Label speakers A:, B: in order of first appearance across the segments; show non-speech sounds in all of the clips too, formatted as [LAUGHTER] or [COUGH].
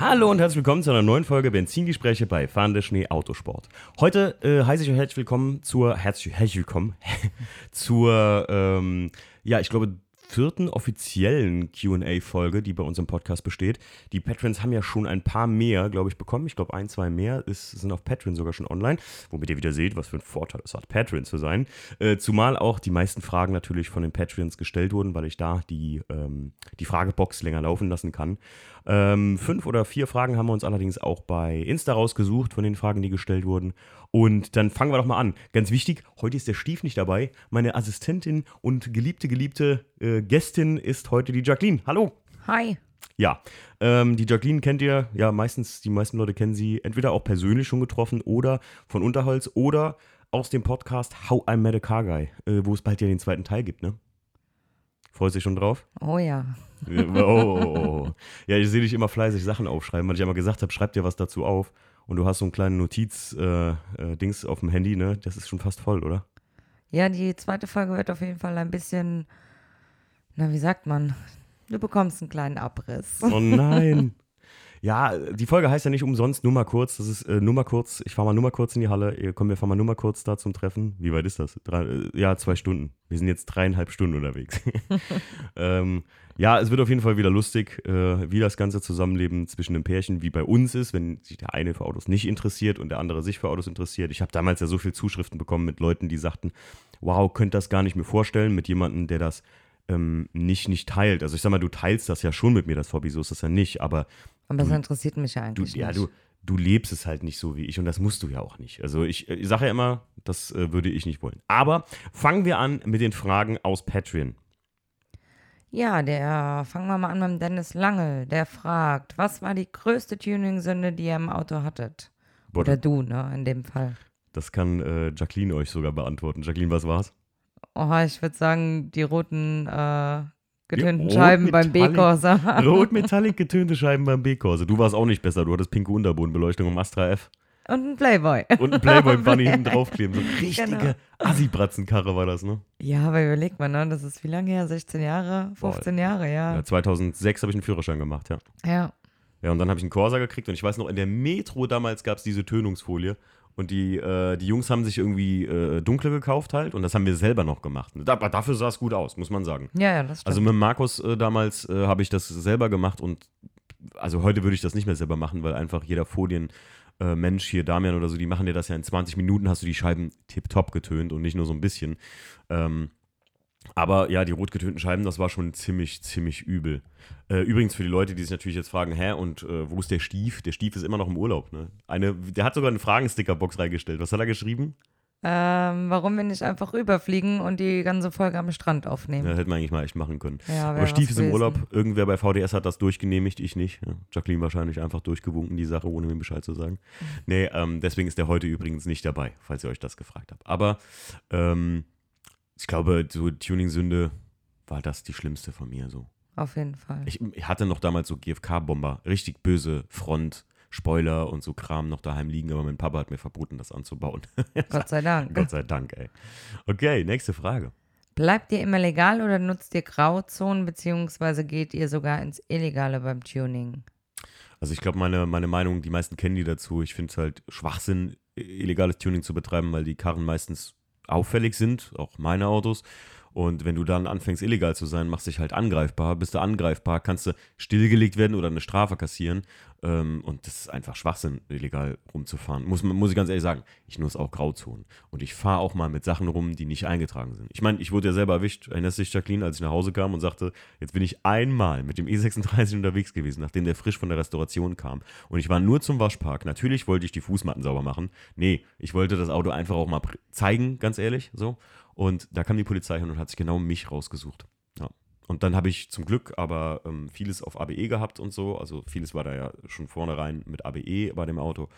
A: Hallo und herzlich willkommen zu einer neuen Folge Benzingespräche bei Fahrende Schnee Autosport. Heute äh, heiße ich euch herzlich willkommen zur herzlich, herzlich willkommen [LAUGHS] zur ähm, ja ich glaube vierten offiziellen QA-Folge, die bei uns im Podcast besteht. Die Patrons haben ja schon ein paar mehr, glaube ich, bekommen. Ich glaube, ein, zwei mehr ist, sind auf Patreon sogar schon online, womit ihr wieder seht, was für ein Vorteil es hat, Patreon zu sein. Äh, zumal auch die meisten Fragen natürlich von den Patreons gestellt wurden, weil ich da die, ähm, die Fragebox länger laufen lassen kann. Ähm, fünf oder vier Fragen haben wir uns allerdings auch bei Insta rausgesucht von den Fragen, die gestellt wurden. Und dann fangen wir doch mal an. Ganz wichtig, heute ist der Stief nicht dabei. Meine Assistentin und geliebte, geliebte äh, Gästin ist heute die Jacqueline. Hallo.
B: Hi.
A: Ja, ähm, die Jacqueline kennt ihr, ja, meistens, die meisten Leute kennen sie entweder auch persönlich schon getroffen oder von Unterholz oder aus dem Podcast How I Met a Car Guy, äh, wo es bald ja den zweiten Teil gibt, ne? Freust du dich schon drauf?
B: Oh ja.
A: Ja, oh, oh, oh, oh. Ja, ich sehe dich immer fleißig Sachen aufschreiben, weil ich einmal gesagt habe, schreib dir was dazu auf. Und du hast so einen kleinen Notiz-Dings äh, äh, auf dem Handy, ne? Das ist schon fast voll, oder?
B: Ja, die zweite Folge wird auf jeden Fall ein bisschen, na, wie sagt man? Du bekommst einen kleinen Abriss.
A: Oh nein. Ja, die Folge heißt ja nicht umsonst nur mal kurz. Das ist äh, nur mal kurz. Ich fahre mal nur mal kurz in die Halle. Komm, wir fahren mal nur mal kurz da zum Treffen. Wie weit ist das? Drei, äh, ja, zwei Stunden. Wir sind jetzt dreieinhalb Stunden unterwegs. [LAUGHS] ähm, ja, es wird auf jeden Fall wieder lustig, äh, wie das ganze Zusammenleben zwischen den Pärchen wie bei uns ist, wenn sich der eine für Autos nicht interessiert und der andere sich für Autos interessiert. Ich habe damals ja so viele Zuschriften bekommen mit Leuten, die sagten, wow, könnt das gar nicht mir vorstellen, mit jemandem, der das ähm, nicht, nicht teilt. Also ich sag mal, du teilst das ja schon mit mir, das Hobby, so ist das ja nicht, aber
B: aber das interessiert mich ja eigentlich
A: du, ja. Du, du lebst es halt nicht so wie ich und das musst du ja auch nicht. Also ich, ich sage ja immer, das äh, würde ich nicht wollen. Aber fangen wir an mit den Fragen aus Patreon.
B: Ja, der fangen wir mal an mit Dennis Lange. Der fragt, was war die größte Tuning-Sünde, die ihr im Auto hattet? Boah, Oder du, ne, in dem Fall.
A: Das kann äh, Jacqueline euch sogar beantworten. Jacqueline, was war's?
B: Oh, ich würde sagen, die roten äh, getönten Scheiben beim B-Corsa.
A: Rot Metallic getönte Scheiben beim B-Corsa. Du warst auch nicht besser. Du hattest pinke Unterbodenbeleuchtung im Astra F.
B: Und ein Playboy.
A: Und ein Playboy im [LAUGHS] Bunny hinten draufkleben. So eine richtige genau. Assi-Bratzenkarre war das, ne?
B: Ja, aber überleg mal, ne? Das ist wie lange her? 16 Jahre? 15 Boah. Jahre, ja. ja
A: 2006 habe ich einen Führerschein gemacht, ja.
B: Ja.
A: Ja, und dann habe ich einen Corsa gekriegt und ich weiß noch, in der Metro damals gab es diese Tönungsfolie und die, äh, die Jungs haben sich irgendwie äh, dunkle gekauft halt und das haben wir selber noch gemacht. Da, dafür sah es gut aus, muss man sagen.
B: Ja, ja, das stimmt.
A: Also mit Markus äh, damals äh, habe ich das selber gemacht und also heute würde ich das nicht mehr selber machen, weil einfach jeder Folienmensch äh, hier, Damian oder so, die machen dir das ja in 20 Minuten, hast du die Scheiben tipptopp getönt und nicht nur so ein bisschen. Ähm, aber ja, die rot getönten Scheiben, das war schon ziemlich, ziemlich übel. Äh, übrigens für die Leute, die sich natürlich jetzt fragen, hä, und äh, wo ist der Stief? Der Stief ist immer noch im Urlaub, ne? Eine, der hat sogar eine Fragenstickerbox reingestellt. Was hat er geschrieben?
B: Ähm, warum wir nicht einfach rüberfliegen und die ganze Folge am Strand aufnehmen.
A: Ja, hätten wir eigentlich mal echt machen können. Ja, Aber Stief ist im Urlaub. Irgendwer bei VDS hat das durchgenehmigt, ich nicht. Ja, Jacqueline wahrscheinlich einfach durchgewunken, die Sache, ohne mir Bescheid zu sagen. Mhm. Nee, ähm, deswegen ist der heute übrigens nicht dabei, falls ihr euch das gefragt habt. Aber ähm, ich glaube, so Tuning-Sünde war das die schlimmste von mir so.
B: Auf jeden Fall.
A: Ich, ich hatte noch damals so GFK-Bomber, richtig böse Front, Spoiler und so Kram noch daheim liegen, aber mein Papa hat mir verboten, das anzubauen. [LAUGHS]
B: Gott sei Dank.
A: Gott sei Dank, ey. Okay, nächste Frage.
B: Bleibt ihr immer legal oder nutzt ihr Grauzonen, beziehungsweise geht ihr sogar ins Illegale beim Tuning?
A: Also ich glaube, meine, meine Meinung, die meisten kennen die dazu. Ich finde es halt Schwachsinn, illegales Tuning zu betreiben, weil die Karren meistens auffällig sind, auch meine Autos. Und wenn du dann anfängst, illegal zu sein, machst dich halt angreifbar. Bist du angreifbar, kannst du stillgelegt werden oder eine Strafe kassieren. Ähm, und das ist einfach Schwachsinn, illegal rumzufahren. Muss, muss ich ganz ehrlich sagen, ich nutze auch Grauzonen. Und ich fahre auch mal mit Sachen rum, die nicht eingetragen sind. Ich meine, ich wurde ja selber erwischt, erinnerst du dich, Jacqueline, als ich nach Hause kam und sagte, jetzt bin ich einmal mit dem E36 unterwegs gewesen, nachdem der frisch von der Restauration kam. Und ich war nur zum Waschpark. Natürlich wollte ich die Fußmatten sauber machen. Nee, ich wollte das Auto einfach auch mal zeigen, ganz ehrlich, so. Und da kam die Polizei hin und hat sich genau mich rausgesucht. Ja. Und dann habe ich zum Glück aber ähm, vieles auf ABE gehabt und so. Also vieles war da ja schon vornherein mit ABE bei dem Auto.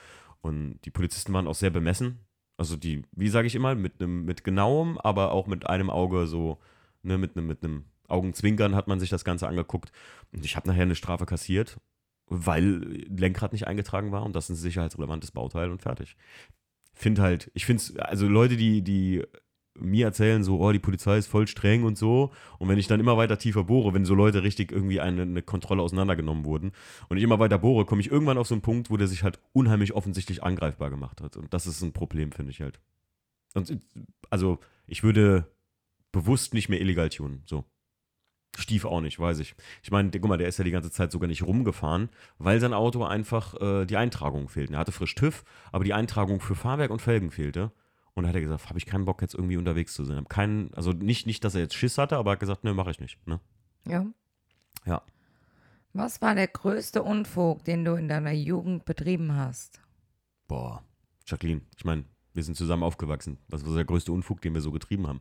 A: Und die Polizisten waren auch sehr bemessen. Also die, wie sage ich immer, mit einem, mit genauem, aber auch mit einem Auge so, ne, mit einem, mit einem Augenzwinkern hat man sich das Ganze angeguckt. Und ich habe nachher eine Strafe kassiert, weil Lenkrad nicht eingetragen war und das ist ein sicherheitsrelevantes Bauteil und fertig. Finde halt, ich finde es, also Leute, die, die mir erzählen, so, oh, die Polizei ist voll streng und so. Und wenn ich dann immer weiter tiefer bohre, wenn so Leute richtig irgendwie eine, eine Kontrolle auseinandergenommen wurden und ich immer weiter bohre, komme ich irgendwann auf so einen Punkt, wo der sich halt unheimlich offensichtlich angreifbar gemacht hat. Und das ist ein Problem, finde ich halt. Und also, ich würde bewusst nicht mehr illegal tunen, so. Stief auch nicht, weiß ich. Ich meine, guck mal, der ist ja die ganze Zeit sogar nicht rumgefahren, weil sein Auto einfach äh, die Eintragung fehlt. Er hatte frisch TÜV, aber die Eintragung für Fahrwerk und Felgen fehlte. Und da hat er gesagt, habe ich keinen Bock jetzt irgendwie unterwegs zu sein. Hab keinen, also nicht, nicht, dass er jetzt Schiss hatte, aber hat gesagt, ne, mache ich nicht. Ne?
B: Ja.
A: Ja.
B: Was war der größte Unfug, den du in deiner Jugend betrieben hast?
A: Boah, Jacqueline, ich meine, wir sind zusammen aufgewachsen. Was war der größte Unfug, den wir so getrieben haben?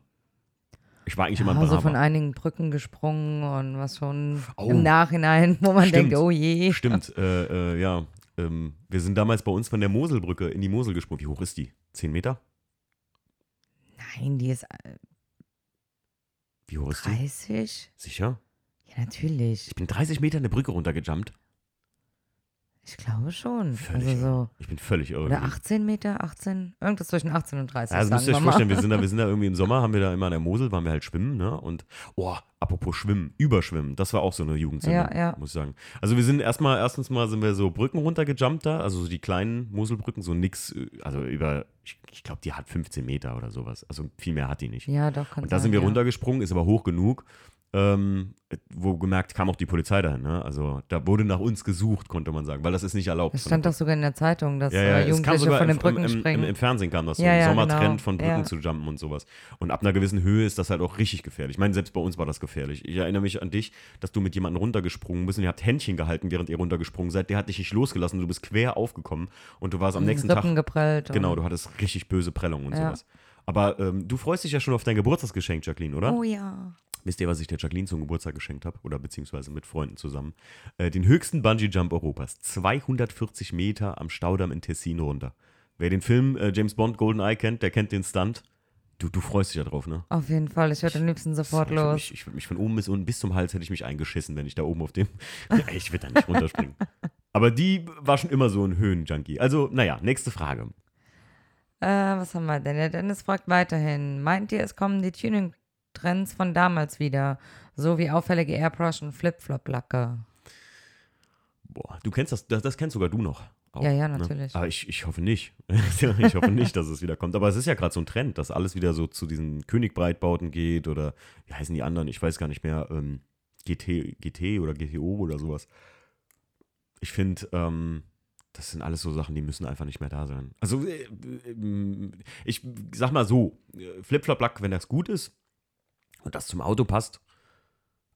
A: Ich war eigentlich immer ein
B: Also
A: braver.
B: von einigen Brücken gesprungen und was schon
A: Oh.
B: im Nachhinein, wo man
A: Stimmt.
B: denkt, oh je.
A: Stimmt, äh, äh, ja. Ähm, wir sind damals bei uns von der Moselbrücke in die Mosel gesprungen. Wie hoch ist die? Zehn Meter?
B: Nein, die ist äh,
A: Wie hoch ist die?
B: 30?
A: Sicher?
B: Ja, natürlich.
A: Ich bin 30 Meter eine Brücke runtergejumpt.
B: Ich glaube schon.
A: Völlig
B: also so.
A: Ich bin völlig irre.
B: Oder
A: gewesen.
B: 18 Meter, 18, irgendwas zwischen 18 und 30.
A: Ja, also müsst ihr euch vorstellen, wir sind, da, wir [LAUGHS] sind da irgendwie im Sommer, haben wir da immer an der Mosel, waren wir halt schwimmen, ne? Und, oh, apropos Schwimmen, Überschwimmen, das war auch so eine Jugendsünde,
B: Ja, ja.
A: muss ich sagen. Also wir sind erstmal, erstens mal sind wir so Brücken runtergejumpt da, also so die kleinen Moselbrücken, so nix, äh, also über, ich, ich glaube, die hat 15 Meter oder sowas. Also viel mehr hat die nicht.
B: Ja, doch, kann
A: Und da
B: sein,
A: sind wir
B: ja.
A: runtergesprungen, ist aber hoch genug. Ähm, wo gemerkt, kam auch die Polizei dahin. Ne? Also da wurde nach uns gesucht, konnte man sagen, weil das ist nicht erlaubt.
B: Es stand doch sogar in der Zeitung, dass
A: ja, ja,
B: äh, Jugendliche
A: sogar
B: von den
A: im,
B: Brücken
A: im, im,
B: springen.
A: im Fernsehen kam das so,
B: Ja, ja,
A: Sommertrend
B: genau.
A: von Brücken
B: Ja.
A: zu jumpen und sowas. Und ab einer gewissen Höhe ist das halt auch richtig gefährlich. Ich meine, selbst bei uns war das gefährlich. Ich erinnere mich an dich, dass du mit jemandem runtergesprungen bist und ihr habt Händchen gehalten, während ihr runtergesprungen seid. Der hat dich nicht losgelassen, du bist quer aufgekommen und du warst am nächsten
B: Rippen
A: Tag,
B: geprellt. und-
A: genau, du hattest richtig böse Prellungen und
B: Ja.
A: sowas. Aber ähm, du freust dich ja schon auf dein Geburtstagsgeschenk, Jacqueline, oder?
B: Oh ja.
A: Wisst ihr, was ich der Jacqueline zum Geburtstag geschenkt habe? Oder beziehungsweise mit Freunden zusammen? Äh, den höchsten Bungee-Jump Europas. 240 Meter am Staudamm in Tessin runter. Wer den Film äh, James Bond GoldenEye kennt, der kennt den Stunt. Du, du freust dich ja drauf, ne?
B: Auf jeden Fall. Ich würde am liebsten sofort
A: ich
B: los.
A: Mich, ich würde mich von oben bis unten bis zum Hals hätte ich mich eingeschissen, wenn ich da oben auf dem. [LAUGHS] Ich würde da nicht runterspringen. [LAUGHS] Aber die war schon immer so ein Höhenjunkie. Also, naja, nächste Frage.
B: Äh, was haben wir denn? Der Dennis fragt weiterhin. Meint ihr, es kommen die Tuning-Trends von damals wieder? So wie auffällige Airbrush und Flip-Flop-Lacke.
A: Boah, du kennst das, das, das kennst sogar du noch. Auch,
B: Ja, ja,
A: ne?
B: natürlich.
A: Aber ich, ich hoffe nicht. [LAUGHS] ich hoffe nicht, dass es wieder kommt. Aber es ist ja gerade so ein Trend, dass alles wieder so zu diesen Königbreitbauten geht oder wie heißen die anderen? Ich weiß gar nicht mehr. Ähm, GT, GT oder GTO oder sowas. Ich finde, ähm, das sind alles so Sachen, die müssen einfach nicht mehr da sein. Also, äh, äh, ich sag mal so: äh, Flip-Flop-Lack, wenn das gut ist und das zum Auto passt.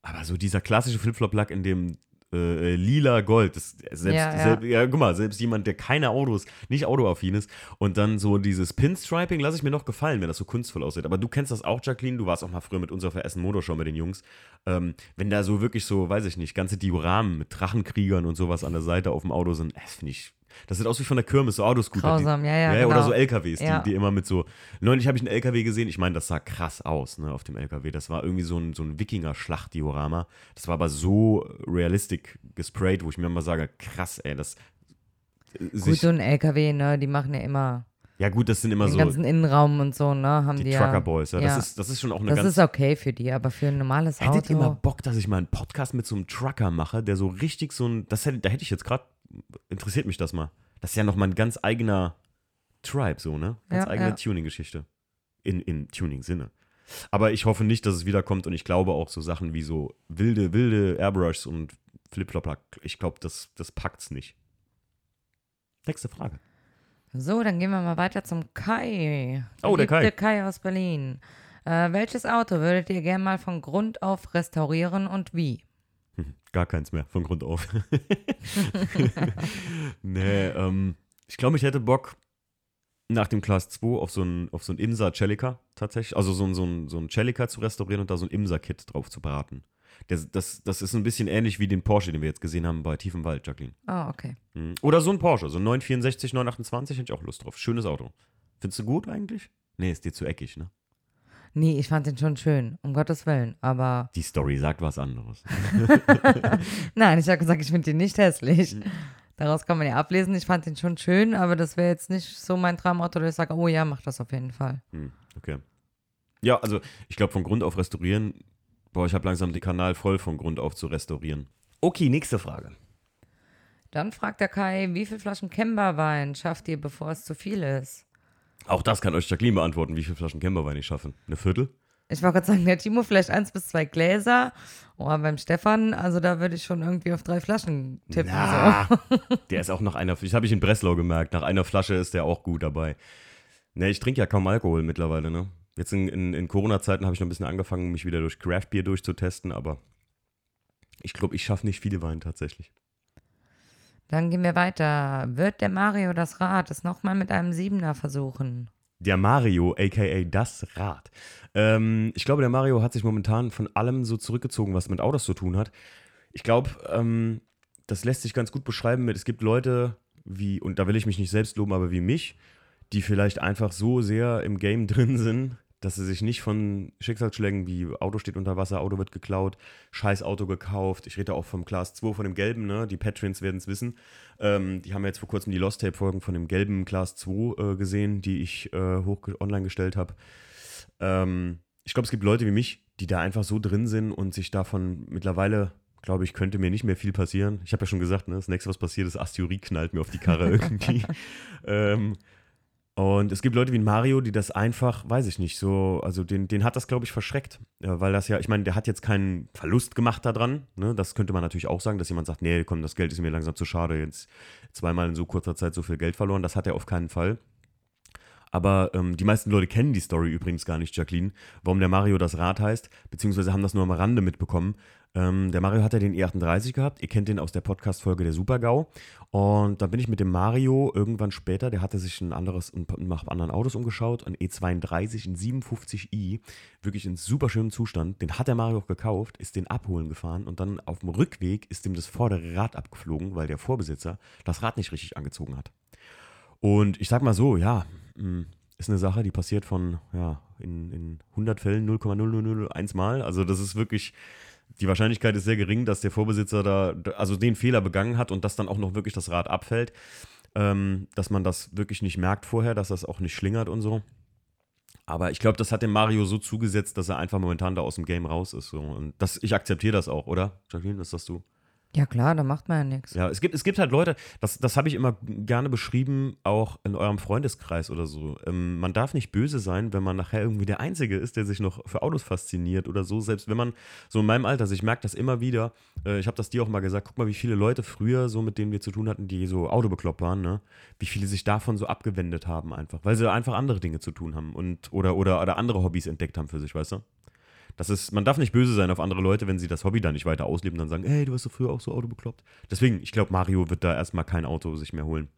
A: Aber so dieser klassische Flip-Flop-Lack, in dem äh, lila Gold, das, selbst,
B: Ja, ja.
A: Selbst, ja, guck mal, selbst jemand, der keine Autos, nicht autoaffin ist und dann so dieses Pinstriping lasse ich mir noch gefallen, wenn das so kunstvoll aussieht. Aber du kennst das auch, Jacqueline, du warst auch mal früher mit uns auf der Essen Motorshow mit den Jungs. Ähm, wenn da so wirklich so, weiß ich nicht, ganze Dioramen mit Drachenkriegern und sowas an der Seite auf dem Auto sind, das finde ich, das sieht aus wie von der Kirmes, so Autoscooter. die-
B: Grausam, ja, ja,
A: Oder
B: genau.
A: so LKWs,
B: Ja.
A: die, die immer mit so. Neulich habe ich einen LKW gesehen, ich meine, das sah krass aus, ne, auf dem LKW. Das war irgendwie so ein, so ein Wikinger-Schlacht-Diorama. Das war aber so realistisch gesprayt, wo ich mir mal sage, krass, ey, das. äh,
B: Gut, so ein LKW, ne? Die machen ja immer
A: ja, gut, das sind immer
B: den
A: so
B: ganzen Innenraum und so, ne? Haben die,
A: die
B: ja.
A: Trucker Boys. Ja,
B: ja.
A: Das, ist, das ist schon auch eine
B: Das
A: ganz.
B: ist okay für die, aber für ein normales
A: Hättet
B: Auto.
A: ihr mal Bock, dass ich mal einen Podcast mit so einem Trucker mache, der so richtig so ein. Das hätte, da hätte ich jetzt gerade. Interessiert mich das mal. Das ist ja nochmal ein ganz eigener Tribe, so, ne? Ganz
B: Ja,
A: eigene
B: ja.
A: Tuning-Geschichte. In, in Tuning-Sinne. Aber ich hoffe nicht, dass es wiederkommt und ich glaube auch so Sachen wie so wilde, wilde Airbrushs und Flip-Flop, ich glaube, das, das packt's nicht. Nächste Frage.
B: So, dann gehen wir mal weiter zum Kai.
A: Oh, der Kai.
B: Kai aus Berlin. Äh, welches Auto würdet ihr gerne mal von Grund auf restaurieren und wie? [LAUGHS]
A: Gar keins mehr, von Grund auf. [LAUGHS] nee, ähm, ich glaube, ich hätte Bock nach dem Class 2 auf so ein, auf so ein Imsa Celica tatsächlich. Also so ein, so ein, so ein Celica zu restaurieren und da so ein Imsa-Kit drauf zu braten. Das, das, das ist ein bisschen ähnlich wie den Porsche, den wir jetzt gesehen haben bei Tiefem Wald, Jacqueline.
B: Oh, okay.
A: Mhm. Oder so ein Porsche, so ein 964, 928, hätte ich auch Lust drauf. Schönes Auto. Findest du gut eigentlich? Nee, ist dir zu eckig, ne?
B: Nee, ich fand den schon schön, um Gottes Willen. Aber
A: Die Story sagt was anderes. [LAUGHS]
B: nein, ich habe gesagt, ich finde den nicht hässlich.
A: Mhm.
B: Daraus kann man ja ablesen, ich fand den schon schön, aber das wäre jetzt nicht so mein Traumauto, dass ich sage, oh ja, mach das auf jeden Fall.
A: Hm, okay. Ja, also ich glaube, von Grund auf restaurieren, boah, ich habe langsam den Kanal voll von Grund auf zu restaurieren.
C: Okay, nächste Frage.
B: Dann fragt der Kai, wie viele Flaschen Kemberwein schafft ihr, bevor es zu viel ist?
A: Auch das kann euch Jacqueline beantworten, wie viele Flaschen Kemberwein ich schaffe. Eine Viertel?
B: Ich wollte gerade sagen, der Timo vielleicht eins bis zwei Gläser. Oh, beim Stefan, also da würde ich schon irgendwie auf drei Flaschen tippen.
A: Na, so. [LAUGHS] Der ist auch nach einer, das habe ich in Breslau gemerkt, nach einer Flasche ist der auch gut dabei. Ne, ich trinke ja kaum Alkohol mittlerweile, ne? Jetzt in, in, in Corona-Zeiten habe ich noch ein bisschen angefangen, mich wieder durch Craft Beer durchzutesten, aber ich glaube, ich schaffe nicht viele Weine tatsächlich.
B: Dann gehen wir weiter. Wird der Mario das Rad es nochmal mit einem Siebener versuchen?
A: Der Mario, aka das Rad. Ähm, ich glaube, der Mario hat sich momentan von allem so zurückgezogen, was mit Autos zu tun hat. Ich glaube, ähm, das lässt sich ganz gut beschreiben mit, es gibt Leute wie, und da will ich mich nicht selbst loben, aber wie mich, die vielleicht einfach so sehr im Game [LAUGHS] drin sind, dass sie sich nicht von Schicksalsschlägen wie Auto steht unter Wasser, Auto wird geklaut, scheiß Auto gekauft. Ich rede auch vom Class 2, von dem gelben, ne? Die Patrons werden es wissen. Ähm, die haben jetzt vor kurzem die Lost Tape-Folgen von dem gelben Class 2 äh, gesehen, die ich äh, hoch online gestellt habe. Ähm, ich glaube, es gibt Leute wie mich, die da einfach so drin sind und sich davon mittlerweile glaube ich, könnte mir nicht mehr viel passieren. Ich habe ja schon gesagt, ne, das nächste, was passiert, ist Asteroid knallt mir auf die Karre [LAUGHS] irgendwie. ähm, und es gibt Leute wie Mario, die das einfach, weiß ich nicht, so, also den, den hat das, glaube ich, verschreckt. Weil das ja, ich meine, der hat jetzt keinen Verlust gemacht daran. Ne? Das könnte man natürlich auch sagen, dass jemand sagt, nee, komm, das Geld ist mir langsam zu schade, jetzt zweimal in so kurzer Zeit so viel Geld verloren. Das hat er auf keinen Fall. Aber ähm, die meisten Leute kennen die Story übrigens gar nicht, Jacqueline, warum der Mario das Rad heißt, beziehungsweise haben das nur am Rande mitbekommen. Ähm, der Mario hat ja den E38 gehabt. Ihr kennt den aus der Podcast-Folge der Super-GAU. Und dann bin ich mit dem Mario irgendwann später, der hatte sich ein anderes, nach anderen Autos umgeschaut, ein E32, ein 57i, wirklich in super schönem Zustand. Den hat der Mario auch gekauft, ist den abholen gefahren und dann auf dem Rückweg ist ihm das vordere Rad abgeflogen, weil der Vorbesitzer das Rad nicht richtig angezogen hat. Und ich sag mal so, ja, hm, ist eine Sache, die passiert von, ja, in, in 100 Fällen 0,0001 Mal. Also das ist wirklich, die Wahrscheinlichkeit ist sehr gering, dass der Vorbesitzer da, also den Fehler begangen hat und dass dann auch noch wirklich das Rad abfällt. Ähm, dass man das wirklich nicht merkt vorher, dass das auch nicht schlingert und so. Aber ich glaube, das hat dem Mario so zugesetzt, dass er einfach momentan da aus dem Game raus ist. So. Und das, ich akzeptiere das auch, oder? Jacqueline, ist das du?
B: Ja, klar, da macht man ja nichts.
A: Ja, es gibt, es gibt halt Leute, das, das habe ich immer gerne beschrieben, auch in eurem Freundeskreis oder so. Ähm, man darf nicht böse sein, wenn man nachher irgendwie der Einzige ist, der sich noch für Autos fasziniert oder so. Selbst wenn man so in meinem Alter, also ich merke das immer wieder, äh, ich habe das dir auch mal gesagt, guck mal, wie viele Leute früher so, mit denen wir zu tun hatten, die so autobekloppt waren, ne? wie viele sich davon so abgewendet haben einfach, weil sie einfach andere Dinge zu tun haben und oder, oder, oder andere Hobbys entdeckt haben für sich, weißt du? Das ist, man darf nicht böse sein auf andere Leute, wenn sie das Hobby dann nicht weiter ausleben und dann sagen, hey, du hast doch früher auch so Auto bekloppt. Deswegen, ich glaube, Mario wird da erstmal kein Auto sich mehr holen.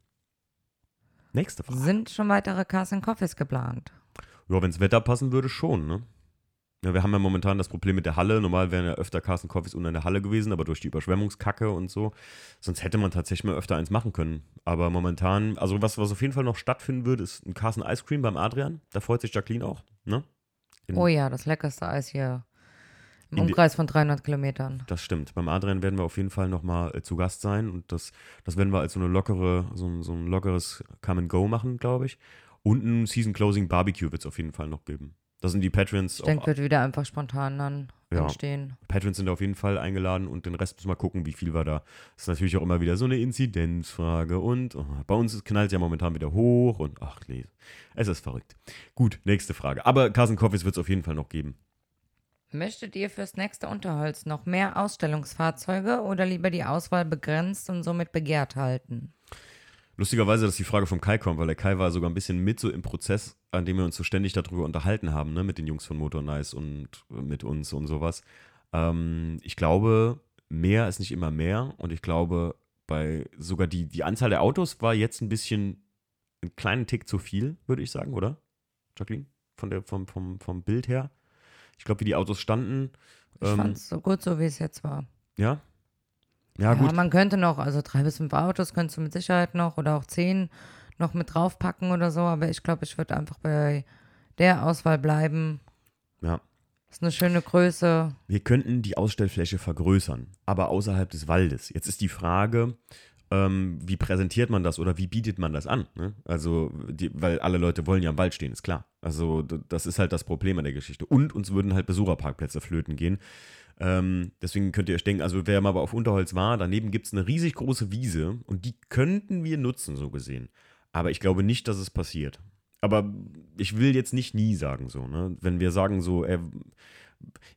A: Nächste Frage.
B: Sind schon weitere Cars and Coffees geplant?
A: Ja, wenn das Wetter passen würde, schon, ne? Ja, wir haben ja momentan das Problem mit der Halle. Normal wären ja öfter Carsten Coffees unter der Halle gewesen, aber durch die Überschwemmungskacke und so. Sonst hätte man tatsächlich mal öfter eins machen können. Aber momentan, also was, was auf jeden Fall noch stattfinden wird, ist ein Carsten Ice Cream beim Adrian. Da freut sich Jacqueline auch, ne?
B: Oh ja, das leckerste Eis hier im Umkreis von 300 Kilometern.
A: Das stimmt. Beim Adrian werden wir auf jeden Fall nochmal äh, zu Gast sein und das, das werden wir als so eine lockere, so, so ein lockeres Come and Go machen, glaube ich. Und ein Season Closing Barbecue wird es auf jeden Fall noch geben. Das sind die Patrons.
B: Ich denke, wird wieder einfach spontan dann ja, entstehen.
A: Patrons sind auf jeden Fall eingeladen und den Rest müssen wir gucken, wie viel wir da. Das ist natürlich auch immer wieder so eine Inzidenzfrage und oh, bei uns knallt es ja momentan wieder hoch und ach, es ist verrückt. Gut, nächste Frage. Aber Carson Coffees wird es auf jeden Fall noch geben.
B: Möchtet ihr fürs nächste Unterholz noch mehr Ausstellungsfahrzeuge oder lieber die Auswahl begrenzt und somit begehrt halten?
A: Lustigerweise, dass die Frage vom Kai kommt, weil der Kai war sogar ein bisschen mit so im Prozess, an dem wir uns so ständig darüber unterhalten haben, ne, mit den Jungs von Motor Nice und mit uns und sowas. Ähm, ich glaube, mehr ist nicht immer mehr und ich glaube, bei sogar die, die Anzahl der Autos war jetzt ein bisschen einen kleinen Tick zu viel, würde ich sagen, oder? Jacqueline? Von der, vom, vom, vom Bild her. Ich glaube, wie die Autos standen.
B: Ich ähm, fand es so gut, so wie es jetzt war.
A: Ja?
B: Ja, ja, gut. man könnte noch, also drei bis fünf Autos könntest du mit Sicherheit noch oder auch zehn noch mit draufpacken oder so, aber ich glaube, ich würde einfach bei der Auswahl bleiben.
A: Ja.
B: Ist eine schöne Größe.
A: Wir könnten die Ausstellfläche vergrößern, aber außerhalb des Waldes. Jetzt ist die Frage, ähm, wie präsentiert man das oder wie bietet man das an? Ne? Also, die, weil alle Leute wollen ja am Wald stehen, ist klar. Also, das ist halt das Problem an der Geschichte. Und uns würden halt Besucherparkplätze flöten gehen. Ähm, deswegen könnt ihr euch denken, also wer mal auf Unterholz war, daneben gibt es eine riesig große Wiese und die könnten wir nutzen, so gesehen. Aber ich glaube nicht, dass es passiert. Aber ich will jetzt nicht nie sagen, so, ne? Wenn wir sagen, so, äh,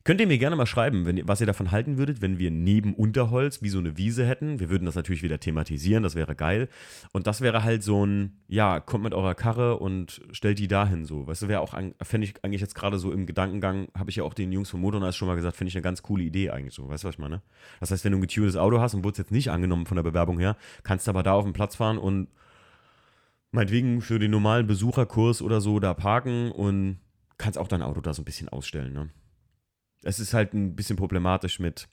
A: Könnt ihr mir gerne mal schreiben, wenn, was ihr davon halten würdet, wenn wir neben Unterholz wie so eine Wiese hätten. Wir würden das natürlich wieder thematisieren, das wäre geil. Und das wäre halt so ein, ja, kommt mit eurer Karre und stellt die dahin so. Weißt du, wäre auch, fände ich eigentlich jetzt gerade so im Gedankengang, habe ich ja auch den Jungs von Motornice schon mal gesagt, finde ich eine ganz coole Idee eigentlich so. Weißt du, was ich meine? Das heißt, wenn du ein getuntes Auto hast und wurde jetzt nicht angenommen von der Bewerbung her, kannst du aber da auf den Platz fahren und meinetwegen für den normalen Besucherkurs oder so da parken und kannst auch dein Auto da so ein bisschen ausstellen, ne? Es ist halt ein bisschen problematisch mit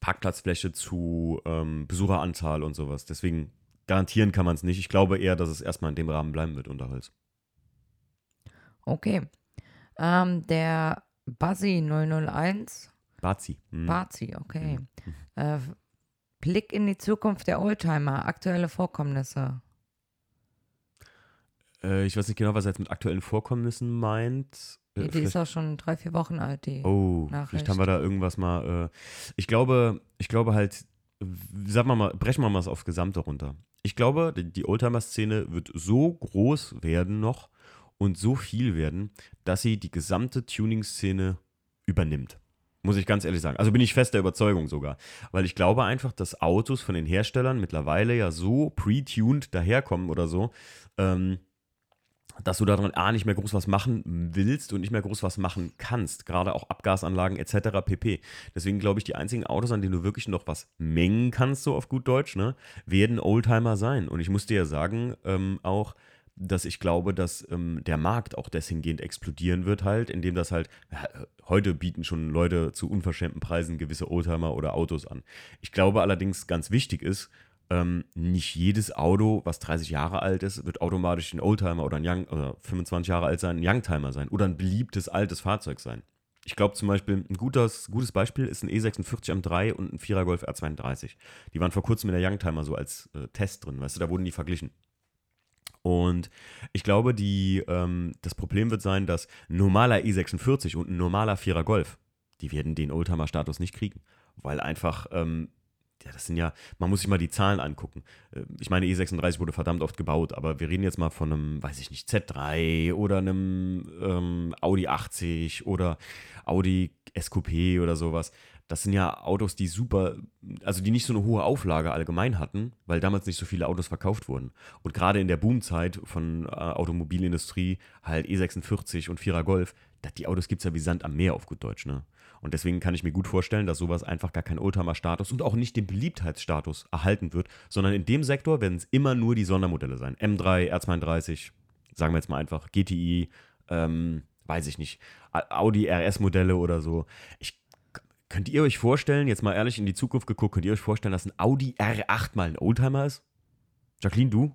A: Parkplatzfläche zu ähm, Besucheranzahl und sowas. Deswegen garantieren kann man es nicht. Ich glaube eher, dass es erstmal in dem Rahmen bleiben wird, Unterholz.
B: Okay. Ähm, der Buzzy 001.
A: Bazi.
B: Hm. Bazi, okay. Hm. Äh, Blick in die Zukunft der Oldtimer, aktuelle Vorkommnisse.
A: Äh, ich weiß nicht genau, was er jetzt mit aktuellen Vorkommnissen meint.
B: Die, die ist auch schon drei, vier Wochen alt, die
A: Oh, Nachricht. vielleicht haben wir da irgendwas mal. Äh, ich glaube, ich glaube halt, sag mal, mal brechen wir mal was aufs Gesamte runter. Ich glaube, die, die Oldtimer-Szene wird so groß werden noch und so viel werden, dass sie die gesamte Tuning-Szene übernimmt. Muss ich ganz ehrlich sagen. Also bin ich fest der Überzeugung sogar. Weil ich glaube einfach, dass Autos von den Herstellern mittlerweile ja so pre-tuned daherkommen oder so, ähm, dass du daran A nicht mehr groß was machen willst und nicht mehr groß was machen kannst, gerade auch Abgasanlagen etc. pp. Deswegen glaube ich, die einzigen Autos, an denen du wirklich noch was mengen kannst, so auf gut Deutsch, ne, werden Oldtimer sein. Und ich muss dir ja sagen, ähm, auch, dass ich glaube, dass ähm, der Markt auch dahingehend explodieren wird, halt, indem das halt, ja, heute bieten schon Leute zu unverschämten Preisen gewisse Oldtimer oder Autos an. Ich glaube allerdings, ganz wichtig ist, ähm, nicht jedes Auto, was 30 Jahre alt ist, wird automatisch ein Oldtimer oder ein Young, oder 25 Jahre alt sein, ein Youngtimer sein oder ein beliebtes altes Fahrzeug sein. Ich glaube zum Beispiel, ein gutes, gutes Beispiel ist ein E46 M3 und ein 4er Golf R32. Die waren vor kurzem in der Youngtimer so als äh, Test drin, weißt du, da wurden die verglichen. Und ich glaube, die, ähm, das Problem wird sein, dass ein normaler E46 und ein normaler 4er Golf, die werden den Oldtimer-Status nicht kriegen, weil einfach ähm, ja, das sind ja, man muss sich mal die Zahlen angucken. Äh, ich meine, E36 wurde verdammt oft gebaut, aber wir reden jetzt mal von einem, weiß ich nicht, Z3 oder einem ähm, Audi 80 oder Audi SQP oder sowas. Das sind ja Autos, die super, also die nicht so eine hohe Auflage allgemein hatten, weil damals nicht so viele Autos verkauft wurden. Und gerade in der Boomzeit von äh, Automobilindustrie, halt E46 und 4er Golf, die Autos gibt es ja wie Sand am Meer auf gut Deutsch, ne? Und deswegen kann ich mir gut vorstellen, dass sowas einfach gar keinen Oldtimer-Status und auch nicht den Beliebtheitsstatus erhalten wird, sondern in dem Sektor werden es immer nur die Sondermodelle sein. M3, R32, sagen wir jetzt mal einfach, GTI, ähm, weiß ich nicht, Audi RS-Modelle oder so. Ich, könnt ihr euch vorstellen, jetzt mal ehrlich in die Zukunft geguckt, könnt ihr euch vorstellen, dass ein Audi R8 mal ein Oldtimer ist? Jacqueline, du?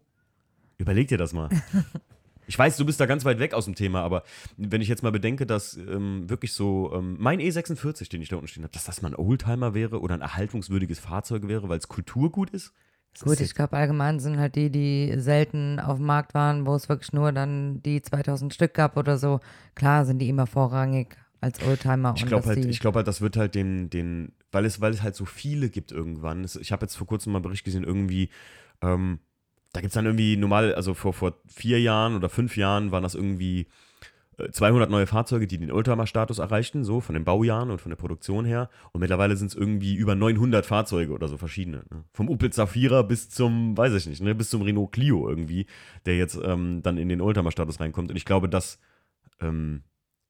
A: Überleg dir das mal. [LAUGHS] Ich weiß, du bist da ganz weit weg aus dem Thema, aber wenn ich jetzt mal bedenke, dass ähm, wirklich so ähm, mein E46, den ich da unten stehen habe, dass das mal ein Oldtimer wäre oder ein erhaltungswürdiges Fahrzeug wäre, weil es Kulturgut ist.
B: Gut, ich glaube, allgemein sind halt die, die selten auf dem Markt waren, wo es wirklich nur dann die 2000 Stück gab oder so. Klar sind die immer vorrangig als Oldtimer.
A: Ich glaube halt, ich halt, das wird halt den, den, weil es, weil es halt so viele gibt irgendwann. Ich habe jetzt vor kurzem mal einen Bericht gesehen, irgendwie ähm, da gibt es dann irgendwie normal, also vor, vor vier Jahren oder fünf Jahren waren das irgendwie 200 äh, neue Fahrzeuge, die den Oldtimer-Status erreichten, so von den Baujahren und von der Produktion her. Und mittlerweile sind es irgendwie über 900 Fahrzeuge oder so verschiedene. Ne? Vom Opel Zafira bis zum, weiß ich nicht, ne? bis zum Renault Clio irgendwie, der jetzt ähm, dann in den Oldtimer-Status reinkommt. Und ich glaube, das, ähm,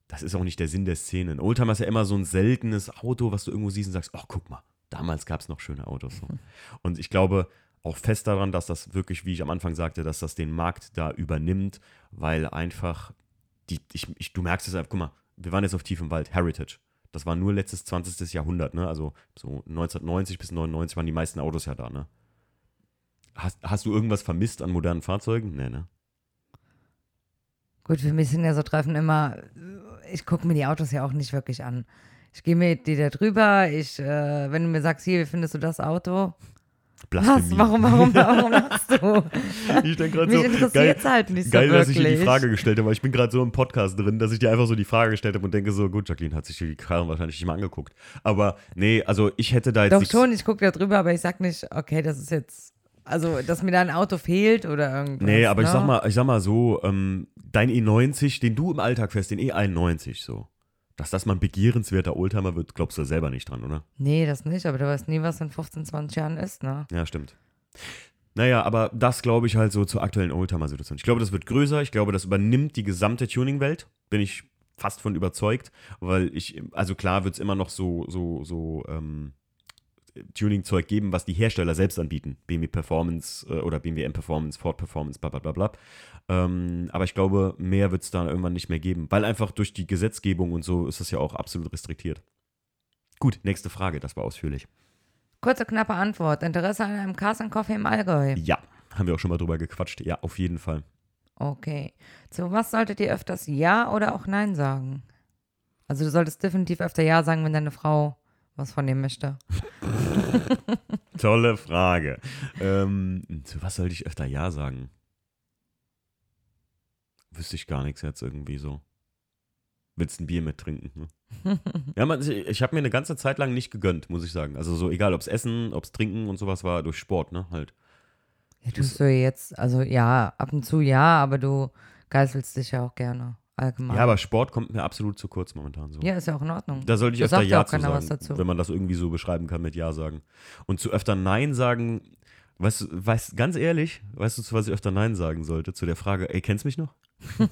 A: das ist auch nicht der Sinn der Szene. Ein Oldtimer ist ja immer so ein seltenes Auto, was du irgendwo siehst und sagst, ach, guck mal, damals gab es noch schöne Autos. So. [LAUGHS] Und ich glaube, auch fest daran, dass das wirklich, wie ich am Anfang sagte, dass das den Markt da übernimmt, weil einfach, die, ich, ich, du merkst es einfach, guck mal, wir waren jetzt auf tiefem Wald, Heritage. Das war nur letztes 20. Jahrhundert, ne? Also so 1990 bis 99 waren die meisten Autos ja da, ne? Hast, hast du irgendwas vermisst an modernen Fahrzeugen? Nee, ne?
B: Gut, für mich sind ja so Treffen immer, ich gucke mir die Autos ja auch nicht wirklich an. Ich gehe mit dir da drüber, ich, äh, wenn du mir sagst, hier, wie findest du das Auto? Was? Warum, warum, warum lachst du? [LAUGHS]
A: ich denke gerade so,
B: es halt nicht so
A: geil,
B: wirklich.
A: dass ich dir die Frage gestellt habe, weil ich bin gerade so im Podcast drin, dass ich dir einfach so die Frage gestellt habe und denke so, gut, Jacqueline hat sich die Karren wahrscheinlich nicht mal angeguckt. Aber nee, also ich hätte da jetzt
B: Doch schon, ich gucke da drüber, aber ich sag nicht, okay, das ist jetzt also, dass mir da ein Auto fehlt oder irgendwas.
A: Nee, aber
B: ne?
A: ich sag mal, ich sag mal so, ähm, dein E90, den du im Alltag fährst, den E91 so. Dass das mal ein begehrenswerter Oldtimer wird, glaubst du selber nicht dran, oder?
B: Nee, das nicht, aber du weißt nie, was in 15, 20 Jahren ist, ne?
A: Ja, stimmt. Naja, aber das glaube ich halt so zur aktuellen Oldtimer-Situation. Ich glaube, das wird größer. Ich glaube, das übernimmt die gesamte Tuning-Welt. Bin ich fast von überzeugt, weil ich, also klar wird es immer noch so, so, so, ähm, Tuning-Zeug geben, was die Hersteller selbst anbieten. BMW Performance äh, oder BMW M Performance, Ford Performance, bla bla bla bla. Ähm, aber ich glaube, mehr wird es da irgendwann nicht mehr geben, weil einfach durch die Gesetzgebung und so ist das ja auch absolut restriktiert. Gut, nächste Frage, das war ausführlich.
B: Kurze, knappe Antwort. Interesse an einem Cars Coffee im Allgäu?
A: Ja, haben wir auch schon mal drüber gequatscht. Ja, auf jeden Fall.
B: Okay. Zu was solltet ihr öfters Ja oder auch Nein sagen? Also du solltest definitiv öfter Ja sagen, wenn deine Frau was von dir möchte. [LAUGHS]
A: Tolle Frage. Ähm, zu was sollte ich öfter Ja sagen? Wüsste ich gar nichts jetzt irgendwie so. Willst ein Bier mittrinken? Ne? [LAUGHS] ja, man, ich, ich habe mir eine ganze Zeit lang nicht gegönnt, muss ich sagen. Also so egal, ob es Essen, ob es Trinken und sowas war, durch Sport, ne, halt.
B: Ja, tust du jetzt, also ja, ab und zu ja, aber du geißelst dich ja auch gerne allgemein.
A: Ja, aber Sport kommt mir absolut zu kurz momentan so.
B: Ja, ist ja auch in Ordnung.
A: Da sollte ich
B: Da
A: öfter
B: ja
A: zu sagen, wenn man das irgendwie so beschreiben kann mit Ja sagen. Und zu öfter Nein sagen, weißt du, weißt, ganz ehrlich, weißt du, zu was ich öfter Nein sagen sollte? Zu der Frage, ey, kennst mich noch? [LAUGHS]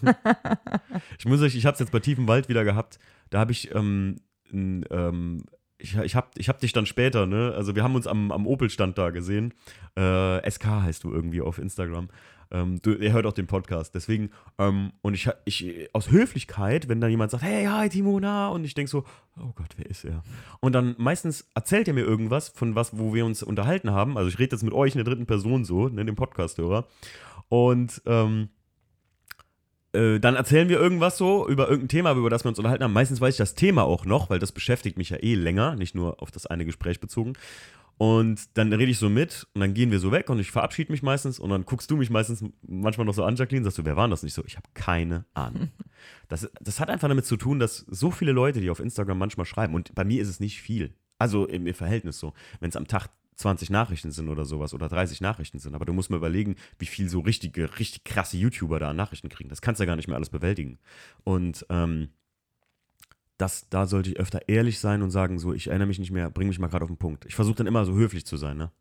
A: ich muss euch, ich hab's jetzt bei Tiefem Wald wieder gehabt, da habe ich, ähm, n, ähm, ich, ich hab, ich hab dich dann später, ne, also wir haben uns am, am Opel-Stand da gesehen, äh, SK heißt du irgendwie auf Instagram, ähm, du, er hört auch den Podcast, deswegen, ähm, und ich, ich, aus Höflichkeit, wenn dann jemand sagt, hey, hi Timo, na, und ich denke so, oh Gott, wer ist er? Und dann meistens erzählt er mir irgendwas von was, wo wir uns unterhalten haben, also ich rede jetzt mit euch in der dritten Person so, ne, dem Podcast-Hörer, und, ähm, äh, dann erzählen wir irgendwas so über irgendein Thema, über das wir uns unterhalten haben. Meistens weiß ich das Thema auch noch, weil das beschäftigt mich ja eh länger, nicht nur auf das eine Gespräch bezogen. Und dann rede ich so mit und dann gehen wir so weg und ich verabschiede mich meistens und dann guckst du mich meistens manchmal noch so an, Jacqueline, sagst du, wer war das nicht so? Ich habe keine Ahnung. [LAUGHS] Das, das hat einfach damit zu tun, dass so viele Leute, die auf Instagram manchmal schreiben, und bei mir ist es nicht viel, also im, im Verhältnis so, wenn es am Tag 20 Nachrichten sind oder sowas oder 30 Nachrichten sind, aber du musst mal überlegen, wie viel so richtige, richtig krasse YouTuber da an Nachrichten kriegen. Das kannst du ja gar nicht mehr alles bewältigen. Und ähm, das, da sollte ich öfter ehrlich sein und sagen, so, ich erinnere mich nicht mehr, bring mich mal gerade auf den Punkt. Ich versuche dann immer so höflich zu sein, ne?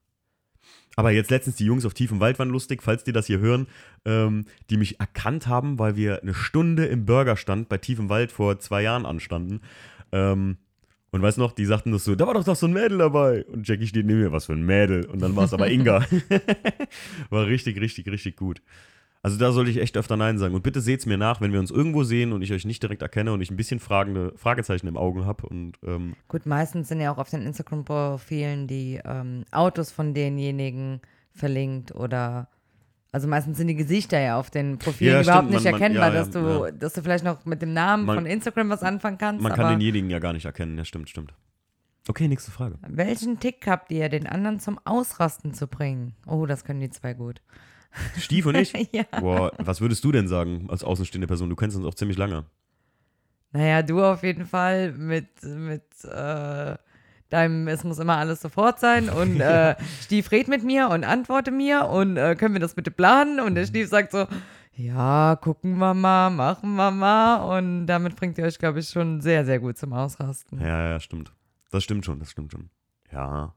A: Aber jetzt letztens die Jungs auf tiefem Wald waren lustig, falls die das hier hören, ähm, die mich erkannt haben, weil wir eine Stunde im Burgerstand bei tiefem Wald vor zwei Jahren anstanden. Ähm, und weißt noch, die sagten das so, da war doch doch so ein Mädel dabei. Und Jackie steht neben mir, was für ein Mädel. Und dann war es aber Inga. [LAUGHS] [LAUGHS] war richtig, richtig, richtig gut. Also da sollte ich echt öfter Nein sagen. Und bitte seht es mir nach, wenn wir uns irgendwo sehen und ich euch nicht direkt erkenne und ich ein bisschen fragende Fragezeichen im Augen habe. Und ähm,
B: Gut, meistens sind ja auch auf den Instagram-Profilen die ähm, Autos von denjenigen verlinkt oder also meistens sind die Gesichter ja auf den Profilen
A: Ja,
B: überhaupt
A: stimmt,
B: nicht
A: man- man-
B: erkennbar,
A: ja, ja,
B: dass du,
A: ja.
B: dass du vielleicht noch mit dem Namen
A: Man-
B: von Instagram was anfangen kannst.
A: man kann denjenigen ja gar nicht erkennen. Ja, stimmt, stimmt. Okay, nächste Frage.
B: welchen Tick habt ihr, den anderen zum Ausrasten zu bringen? Oh, das können die zwei gut.
A: Stief und ich? [LAUGHS]
B: ja.
A: Boah, was würdest du denn sagen als außenstehende Person? Du kennst uns auch ziemlich lange.
B: Naja, du auf jeden Fall mit, mit äh, deinem, es muss immer alles sofort sein und [LAUGHS] äh, Stief red mit mir und antworte mir und äh, können wir das bitte planen? Und der Stief sagt so, ja, gucken wir mal, machen wir mal und damit bringt ihr euch, glaube ich, schon sehr, sehr gut zum Ausrasten.
A: Ja, ja, stimmt. Das stimmt schon, das stimmt schon. Ja.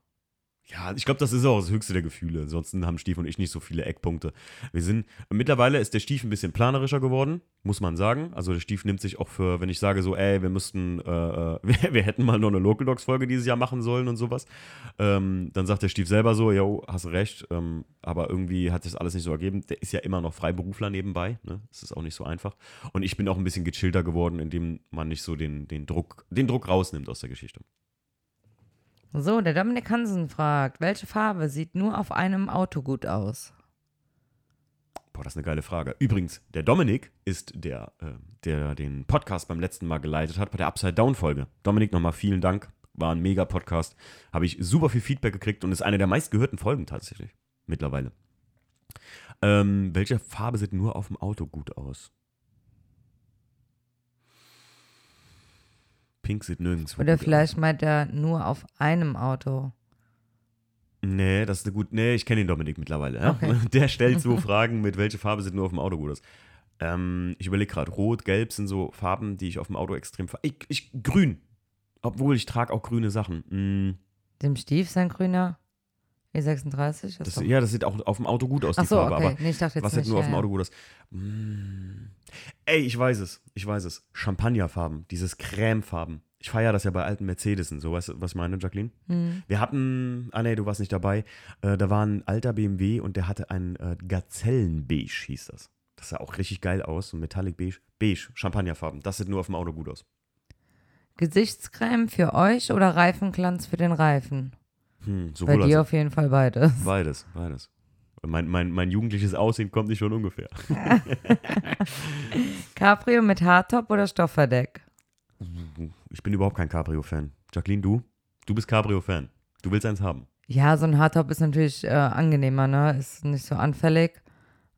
A: Ja, ich glaube, das ist auch das höchste der Gefühle. Ansonsten haben Stief und ich nicht so viele Eckpunkte. Wir sind, mittlerweile ist der Stief ein bisschen planerischer geworden, muss man sagen. Also der Stief nimmt sich auch für, wenn ich sage so, ey, wir müssten, äh, äh, [LAUGHS] wir, wir hätten mal noch eine Local Dogs Folge dieses Jahr machen sollen und sowas. Ähm, dann sagt der Stief selber so, jo, hast recht, ähm, aber irgendwie hat sich das alles nicht so ergeben. Der ist ja immer noch Freiberufler nebenbei, ne? Das ist auch nicht so einfach. Und ich bin auch ein bisschen gechillter geworden, indem man nicht so den, den Druck, den Druck rausnimmt aus der Geschichte.
B: So, der Dominik Hansen fragt, welche Farbe sieht nur auf einem Auto gut aus?
A: Boah, das ist eine geile Frage. Übrigens, der Dominik ist der, äh, der den Podcast beim letzten Mal geleitet hat bei der Upside Down Folge. Dominik, nochmal vielen Dank. war ein mega Podcast. Habe ich super viel Feedback gekriegt und ist eine der meistgehörten Folgen tatsächlich. Mittlerweile. Ähm, welche Farbe sieht nur auf dem Auto gut aus? Pink sieht nirgendwo
B: Oder vielleicht meint er nur auf einem Auto.
A: Nee, das ist eine gut. Nee, ich kenne den Dominik mittlerweile. Ja?
B: Okay. [LAUGHS]
A: Der stellt so [LAUGHS] Fragen mit, welche Farbe sieht nur auf dem Auto gut aus. Ähm, ich überlege gerade, Rot, Gelb sind so Farben, die ich auf dem Auto extrem. Ich, ich, grün. Obwohl ich trage auch grüne Sachen. Mm,
B: Dem Stief sein grüner E36? Ist
A: das,
B: doch-
A: ja, das sieht auch auf dem Auto gut aus,
B: Ach
A: die
B: so,
A: Farbe.
B: okay.
A: Aber
B: nee, ich dachte jetzt
A: was
B: nicht.
A: sieht nur auf dem
B: ja,
A: Auto gut aus? Mm. Ey, ich weiß es. Ich weiß es. Champagnerfarben. Dieses Cremefarben. Ich feiere das ja bei alten Mercedesen. So, weißt du, was ich meine, Jacqueline?
B: Ja. Hm.
A: Wir hatten, ah nee, du warst nicht dabei, äh, da war ein alter BMW und der hatte ein äh, Gazellenbeige, hieß das. Das sah auch richtig geil aus, so Metallic Beige. Beige, Champagnerfarben, das sieht nur auf dem Auto gut aus.
B: Gesichtscreme für euch oder Reifenglanz für den Reifen?
A: Hm,
B: Bei dir auf jeden Fall beides.
A: beides, beides. Mein, mein, mein jugendliches Aussehen kommt nicht von ungefähr. [LAUGHS]
B: Cabrio mit Hardtop oder Stoffverdeck?
A: Ich bin überhaupt kein Cabrio-Fan. Jacqueline, du? Du bist Cabrio-Fan. Du willst eins haben.
B: Ja, so ein Hardtop ist natürlich äh, angenehmer, ne? Ist nicht so anfällig.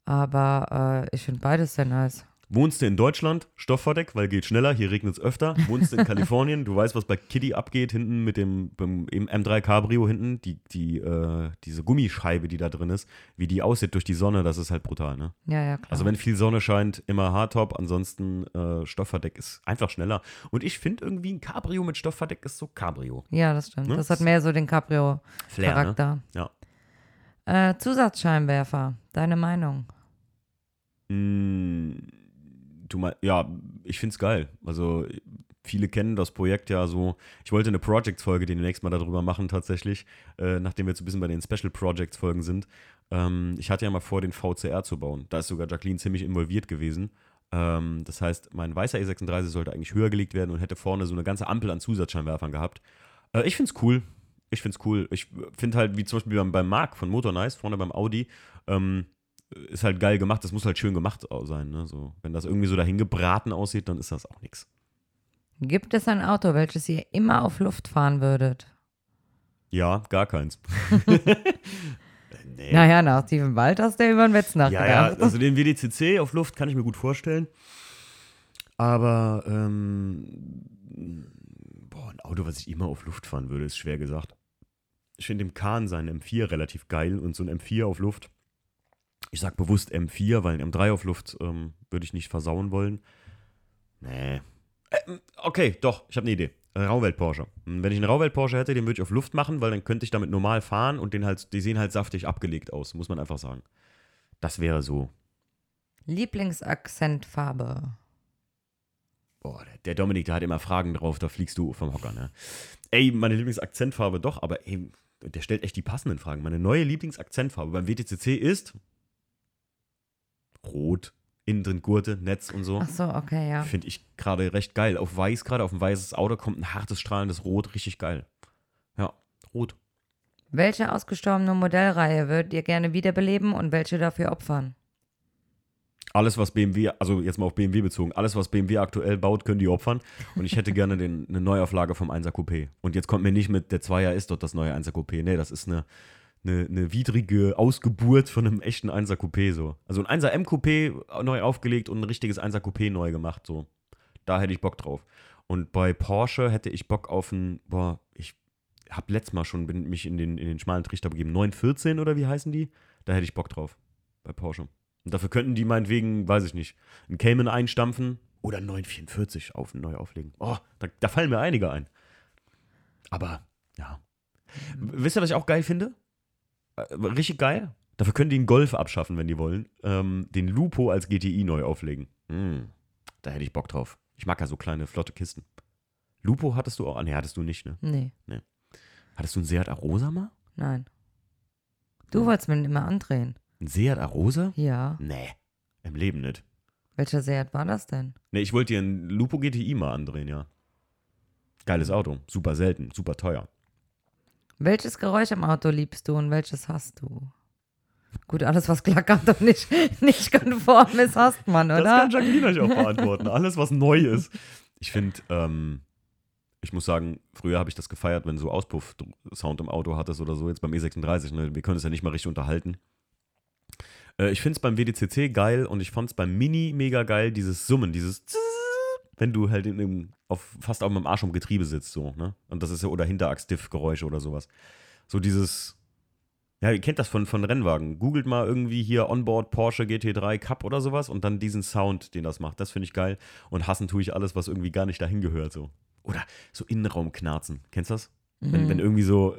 B: Aber äh, ich finde beides sehr nice.
A: Wohnst du in Deutschland, Stoffverdeck, weil geht schneller, hier regnet es öfter. Wohnst du in Kalifornien, [LAUGHS] du weißt, was bei Kitty abgeht, hinten mit dem im M3 Cabrio hinten, die, die, äh, diese Gummischeibe, die da drin ist, wie die aussieht durch die Sonne, das ist halt brutal, ne?
B: Ja, ja, klar.
A: Also wenn viel Sonne scheint, immer Hardtop, ansonsten äh, Stoffverdeck ist einfach schneller. Und ich finde irgendwie ein Cabrio mit Stoffverdeck ist so Cabrio.
B: ja, das stimmt.
A: Ne?
B: Das hat mehr so den
A: Flair, ne?
B: Cabrio-Charakter.
A: Ja.
B: Äh, Zusatzscheinwerfer, deine Meinung?
A: Mm, du mein, ja, ich find's geil. Also viele kennen das Projekt ja so. Ich wollte eine Projects-Folge demnächst mal darüber machen tatsächlich, äh, nachdem wir jetzt ein bisschen bei den Special Projects-Folgen sind. Ähm, ich hatte ja mal vor, den VCR zu bauen. Da ist sogar Jacqueline ziemlich involviert gewesen. Ähm, das heißt, mein weißer E36 sollte eigentlich höher gelegt werden und hätte vorne so eine ganze Ampel an Zusatzscheinwerfern gehabt. Äh, ich find's cool. Ich find's cool. Ich finde halt, wie zum Beispiel beim, beim Mark von Motor Nice, vorne beim Audi, ähm, ist halt geil gemacht. Das muss halt schön gemacht sein. Ne? So, wenn das irgendwie so dahin gebraten aussieht, dann ist das auch nichts.
B: Gibt es ein Auto, welches ihr immer auf Luft fahren würdet?
A: Ja, gar keins. [LAUGHS] nee.
B: Naja, nach Steven Wald hast du über den Wetz
A: ja,
B: nachgedacht.
A: ja, also den WDCC auf Luft kann ich mir gut vorstellen. Aber, ähm, boah, ein Auto, was ich immer auf Luft fahren würde, ist schwer gesagt. Ich finde im Kahn seinen M4 relativ geil und so ein M4 auf Luft. Ich sag bewusst M4, weil ein M3 auf Luft ähm, würde ich nicht versauen wollen. Nee. Äh, okay, doch, ich habe eine Idee. Ein Rauwelt Porsche. Hm, Wenn ich einen Rauwelt Porsche hätte, den würde ich auf Luft machen, weil dann könnte ich damit normal fahren und den halt, die sehen halt saftig abgelegt aus, muss man einfach sagen. Das wäre so.
B: Lieblingsakzentfarbe.
A: Boah, der, der Dominik, der hat immer Fragen drauf, da fliegst du vom Hocker, ne? Ey, meine Lieblingsakzentfarbe doch, aber ey, der stellt echt die passenden Fragen. Meine neue Lieblingsakzentfarbe beim WTCC ist rot, innen drin Gurte, Netz und so.
B: Ach so, okay, ja.
A: Finde ich gerade recht geil. Auf weiß, gerade auf ein weißes Auto kommt ein hartes, strahlendes Rot, richtig geil. Ja, rot.
B: Welche ausgestorbene Modellreihe würdet ihr gerne wiederbeleben und welche dafür opfern?
A: Alles, was BMW, also jetzt mal auf BMW bezogen, alles, was BMW aktuell baut, können die opfern. Und ich hätte gerne den, eine Neuauflage vom 1er Coupé. Und jetzt kommt mir nicht mit, der Zweier ist dort das neue 1er Coupé. Nee, das ist eine, eine, eine widrige Ausgeburt von einem echten 1er Coupé so. Also ein 1er M Coupé neu aufgelegt und ein richtiges 1er Coupé neu gemacht so. Da hätte ich Bock drauf. Und bei Porsche hätte ich Bock auf ein, boah, ich habe letztes Mal schon bin, mich in den, in den schmalen Trichter begeben. 914 oder wie heißen die? Da hätte ich Bock drauf. Bei Porsche. Und dafür könnten die meinetwegen, weiß ich nicht, einen Cayman einstampfen oder einen 944 auf, neu auflegen. Oh, da, da fallen mir einige ein. Aber, ja. W- Wisst ihr, was ich auch geil finde? Äh, richtig geil? Dafür können die einen Golf abschaffen, wenn die wollen. Ähm, den Lupo als GTI neu auflegen. Hm, da hätte ich Bock drauf. Ich mag ja so kleine, flotte Kisten. Lupo hattest du auch? Ah, nee, hattest du nicht, ne?
B: Nee,
A: Hattest du einen Seat Arosa mal?
B: nein. Du wolltest mir den immer andrehen.
A: Ein Seat Arosa?
B: Ja.
A: Nee, im Leben nicht.
B: Welcher Seat war das denn?
A: Nee, ich wollte dir einen Lupo GTI mal andrehen, ja. Geiles Auto, super selten, super teuer.
B: Welches Geräusch am Auto liebst du und welches hast du? Gut, alles, was klackert und nicht, [LAUGHS] nicht konform ist, hasst man,
A: Das
B: oder?
A: kann Jacqueline euch auch beantworten. Alles, was neu ist. Ich finde, ähm, Ich muss sagen, früher habe ich das gefeiert, wenn so Auspuff-Sound im Auto hattest oder so. Jetzt beim E36, ne? wir können es ja nicht mal richtig unterhalten. Äh, ich finde es beim WDCC geil und ich fand es beim Mini mega geil, dieses Summen, dieses wenn du halt in einem, auf, fast auf dem Arsch um Getriebe sitzt, so, ne? Und das ist ja, oder Hinterachs-Diff-Geräusche oder sowas. So dieses, ja, ihr kennt das von, von Rennwagen. Googelt mal irgendwie hier Onboard Porsche GT3 Cup oder sowas und dann diesen Sound, den das macht. Das finde ich geil. Und hassen tue ich alles, was irgendwie gar nicht dahin gehört, so. Oder so Innenraumknarzen. Kennst du das? Mhm. Wenn, wenn irgendwie so,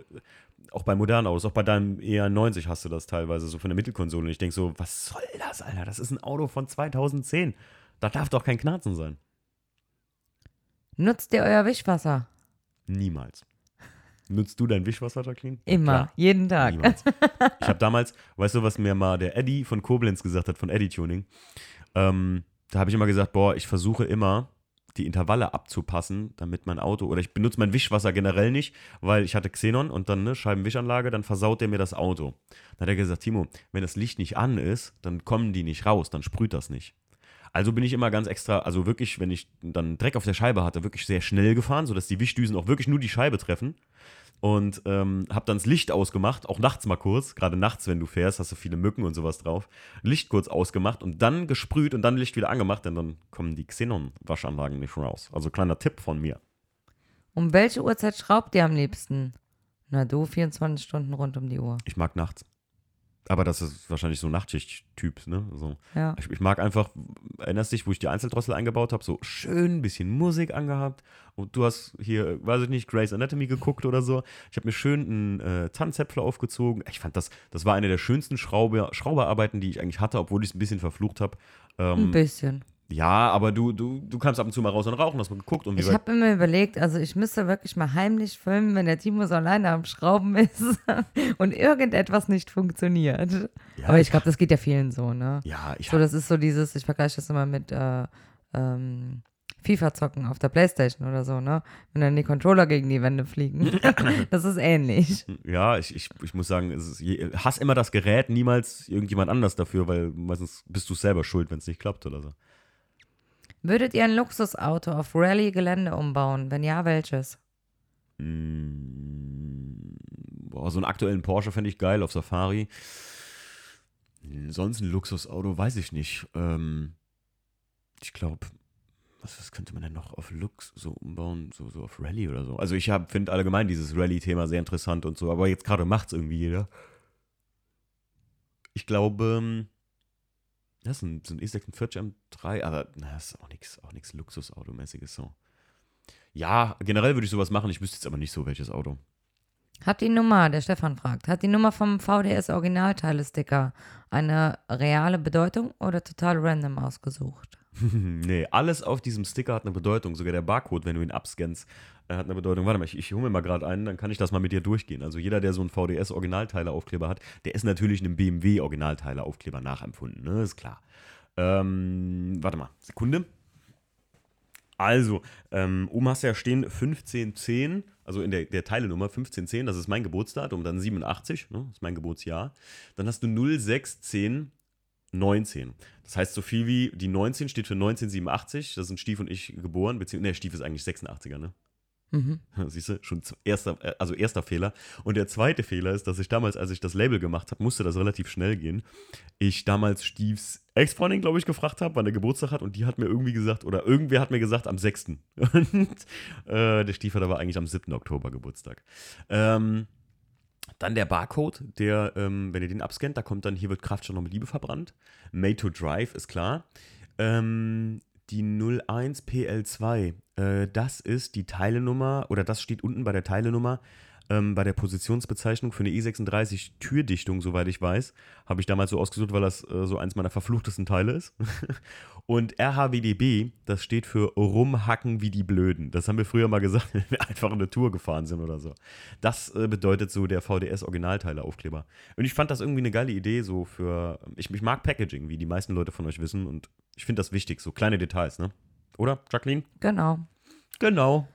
A: auch bei modernen Autos, auch bei deinem ER90 hast du das teilweise so von der Mittelkonsole. Und ich denke so, was soll das, Alter? Das ist ein Auto von 2010. Da darf doch kein Knarzen sein.
B: Nutzt ihr euer Wischwasser?
A: Niemals. Nutzt du dein Wischwasser, Jacqueline?
B: Immer, Klar. jeden Tag.
A: Niemals. [LAUGHS] Ich habe damals, weißt du, was mir mal der Eddie von Koblenz gesagt hat, von Eddie Tuning? Ähm, da habe ich immer gesagt, boah, ich versuche immer, die Intervalle abzupassen, damit mein Auto, oder ich benutze mein Wischwasser generell nicht, weil ich hatte Xenon und dann eine Scheibenwischanlage, dann versaut der mir das Auto. Dann hat er gesagt, Timo, wenn das Licht nicht an ist, dann kommen die nicht raus, dann sprüht das nicht. Also bin ich immer ganz extra, also wirklich, wenn ich dann Dreck auf der Scheibe hatte, wirklich sehr schnell gefahren, sodass die Wischdüsen auch wirklich nur die Scheibe treffen. Und ähm, habe dann das Licht ausgemacht, auch nachts mal kurz. Gerade nachts, wenn du fährst, hast du viele Mücken und sowas drauf. Licht kurz ausgemacht und dann gesprüht und dann Licht wieder angemacht, denn dann kommen die Xenon-Waschanlagen nicht raus. Also kleiner Tipp von mir.
B: Um welche Uhrzeit schraubt ihr am liebsten? Na du, 24 Stunden rund um die Uhr.
A: Ich mag nachts. Aber das ist wahrscheinlich so Nachtschicht-Typ, ne? So.
B: Ja.
A: Ich, ich, mag einfach, erinnerst dich, wo ich die Einzeldrossel eingebaut habe, so schön ein bisschen Musik angehabt. Und du hast hier, weiß ich nicht, Grey's Anatomy geguckt oder so. Ich habe mir schön einen äh, Tannenzäpfler aufgezogen. Ich fand das, das war eine der schönsten Schraube, Schrauberarbeiten, die ich eigentlich hatte, obwohl ich es ein bisschen verflucht habe.
B: Ähm, ein bisschen.
A: Ja, aber du, du, du kannst ab und zu mal raus und rauchen, hast mal geguckt. Und
B: ich habe mir überlegt, also ich müsste wirklich mal heimlich filmen, wenn der Timo so alleine am Schrauben ist [LAUGHS] und irgendetwas nicht funktioniert. Ja, aber ich glaube, das geht ja vielen so, ne?
A: Ja, ich
B: So, das ist so dieses, ich vergleiche das immer mit äh, ähm, FIFA zocken auf der Playstation oder so, ne? Wenn dann die Controller gegen die Wände fliegen. [LAUGHS] das ist ähnlich.
A: Ja, ich, ich, ich muss sagen, es ist, hass immer das Gerät, niemals irgendjemand anders dafür, weil meistens bist du selber schuld, wenn es nicht klappt oder so.
B: Würdet ihr ein Luxusauto auf Rallye-Gelände umbauen? Wenn ja, welches?
A: Mm, boah, so einen aktuellen Porsche fände ich geil auf Safari. Sonst ein Luxusauto, weiß ich nicht. Ähm, ich glaube, was, was, könnte man denn noch auf Lux so umbauen, so, so auf Rallye oder so? Also ich finde allgemein dieses Rallye-Thema sehr interessant und so, aber jetzt gerade macht es irgendwie jeder. Ich glaube, ähm, das ist ein, ein E46 M3, aber na, das ist auch nichts auch nix Luxusautomäßiges so. Ja, generell würde ich sowas machen, ich wüsste jetzt aber nicht so, welches Auto.
B: Hat die Nummer, der Stefan fragt, hat die Nummer vom VDS Originalteile-Sticker eine reale Bedeutung oder total random ausgesucht? [LAUGHS]
A: nee, alles auf diesem Sticker hat eine Bedeutung. Sogar der Barcode, wenn du ihn abscannst, äh, hat eine Bedeutung. Warte mal, ich, ich hole mir mal gerade einen, dann kann ich das mal mit dir durchgehen. Also jeder, der so einen VDS-Originalteile-Aufkleber hat, der ist natürlich einem BMW-Originalteile-Aufkleber nachempfunden, ne? Ist klar. Ähm, warte mal, Sekunde. Also, ähm, oben hast du ja stehen 1510, also in der, der Teilenummer 1510, das ist mein Geburtsdatum, dann 87, ne, das ist mein Geburtsjahr. Dann hast du 0610 19. Das heißt, so viel wie die 19 steht für 1987. Da sind Stief und ich geboren, beziehungsweise, ne, Stief ist eigentlich 86er, ne?
B: Mhm. [LAUGHS]
A: Siehst du, schon erster, äh, also erster Fehler. Und der zweite Fehler ist, dass ich damals, als ich das Label gemacht habe, musste das relativ schnell gehen. Ich damals Stiefs Ex-Freundin, glaube ich, gefragt habe, wann der Geburtstag hat und die hat mir irgendwie gesagt, oder irgendwer hat mir gesagt, am 6. [LAUGHS] Und äh, der Stief hat aber eigentlich am 7. Oktober Geburtstag. Ähm, dann der Barcode, der, ähm, wenn ihr den abscannt, da kommt dann, hier wird Kraftstoff noch mit Liebe verbrannt. Made to Drive ist klar. Ähm, die 01 PL2, äh, das ist die Teilenummer, oder das steht unten bei der Teilenummer ähm, bei der Positionsbezeichnung für eine E36 Türdichtung, soweit ich weiß, habe ich damals so ausgesucht, weil das äh, so eins meiner verfluchtesten Teile ist. [LAUGHS] Und RHWDB, das steht für Rumhacken wie die Blöden. Das haben wir früher mal gesagt, [LAUGHS] wenn wir einfach eine Tour gefahren sind oder so. Das äh, bedeutet so der VDS-Originalteile-Aufkleber. Und ich fand das irgendwie eine geile Idee, so für. Ich, ich mag Packaging, wie die meisten Leute von euch wissen. Und ich finde das wichtig, so kleine Details, ne? Oder, Jacqueline?
B: Genau.
A: Genau.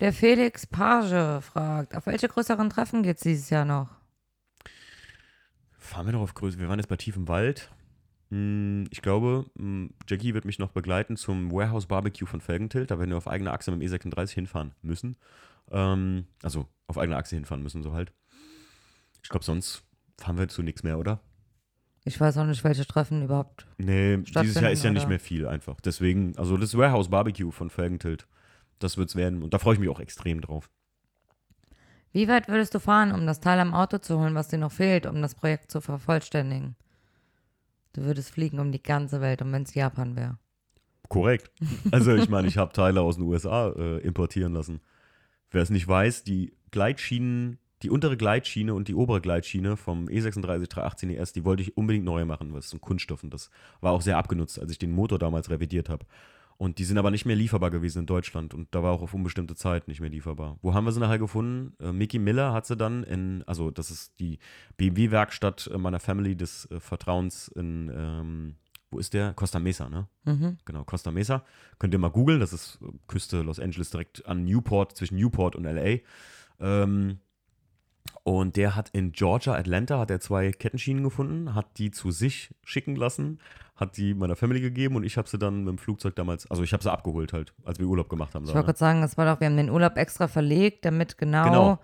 B: Der Felix Page fragt, auf welche größeren Treffen geht es dieses Jahr noch?
A: Fahren wir noch auf Größe. Wir waren jetzt bei tiefem Wald. Mm, Ich glaube, mm, Jackie wird mich noch begleiten zum Warehouse Barbecue von Felgentilt. Da werden wir auf eigener Achse mit dem E36 hinfahren müssen. Ähm, also auf eigener Achse hinfahren müssen, so halt. Ich glaube, sonst fahren wir zu nichts mehr, oder?
B: Ich weiß auch nicht, welche Treffen überhaupt.
A: Nee, dieses Jahr ist ja nicht
B: oder?
A: mehr viel einfach. Deswegen, also das Warehouse Barbecue von Felgentilt, das wird's werden. Und da freue ich mich auch extrem drauf.
B: Wie weit würdest du fahren, um das Teil am Auto zu holen, was dir noch fehlt, um das Projekt zu vervollständigen? Du würdest fliegen um die ganze Welt, und wenn es Japan wäre.
A: Korrekt. [LAUGHS] Also ich meine, ich habe Teile aus den USA äh, importieren lassen. Wer es nicht weiß, die Gleitschienen, die untere Gleitschiene und die obere Gleitschiene vom E E36 318 ES, die wollte ich unbedingt neu machen, weil es ein Kunststoff und das war auch sehr abgenutzt, als ich den Motor damals revidiert habe. Und die sind aber nicht mehr lieferbar gewesen in Deutschland und da war auch auf unbestimmte Zeit nicht mehr lieferbar. Wo haben wir sie nachher gefunden? Äh, Mickey Miller hat sie dann in, also das ist die BMW-Werkstatt äh, meiner Family des äh, Vertrauens in, ähm, wo ist der? Costa Mesa, ne?
B: Mhm.
A: Genau, Costa Mesa. Könnt ihr mal googeln, das ist äh, Küste Los Angeles direkt an Newport, zwischen Newport und LA. Ähm, und der hat in Georgia, Atlanta, hat er zwei Kettenschienen gefunden, hat die zu sich schicken lassen, hat die meiner Family gegeben und ich habe sie dann mit dem Flugzeug damals, also ich habe sie abgeholt halt, als wir Urlaub gemacht haben.
B: Ich wollte
A: ne?
B: gerade sagen, das war doch, wir haben den Urlaub extra verlegt, damit genau,
A: Genau.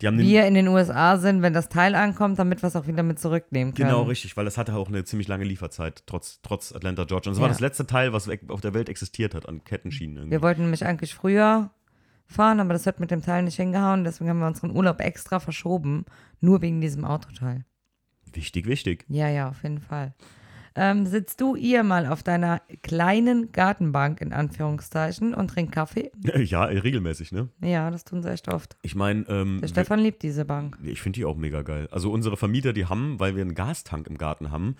B: Wir in den USA sind, wenn das Teil ankommt, damit wir es auch wieder mit zurücknehmen können.
A: Genau, richtig, weil das hatte auch eine ziemlich lange Lieferzeit, trotz, trotz Atlanta, Georgia. Und das war
B: Ja.
A: das letzte Teil, was auf der Welt existiert hat an Kettenschienen. Irgendwie.
B: Wir wollten nämlich eigentlich früher fahren, aber das hat mit dem Teil nicht hingehauen, deswegen haben wir unseren Urlaub extra verschoben, nur wegen diesem Autoteil.
A: Wichtig, wichtig.
B: Ja, ja, auf jeden Fall. Ähm, sitzt du ihr mal auf deiner kleinen Gartenbank in Anführungszeichen und trinkt Kaffee? [LAUGHS]
A: Ja, regelmäßig, ne?
B: Ja, das tun sie echt oft.
A: Ich meine, ähm,
B: Der Stefan liebt diese Bank.
A: Ich finde die auch mega geil. Also unsere Vermieter, die haben, weil wir einen Gastank im Garten haben,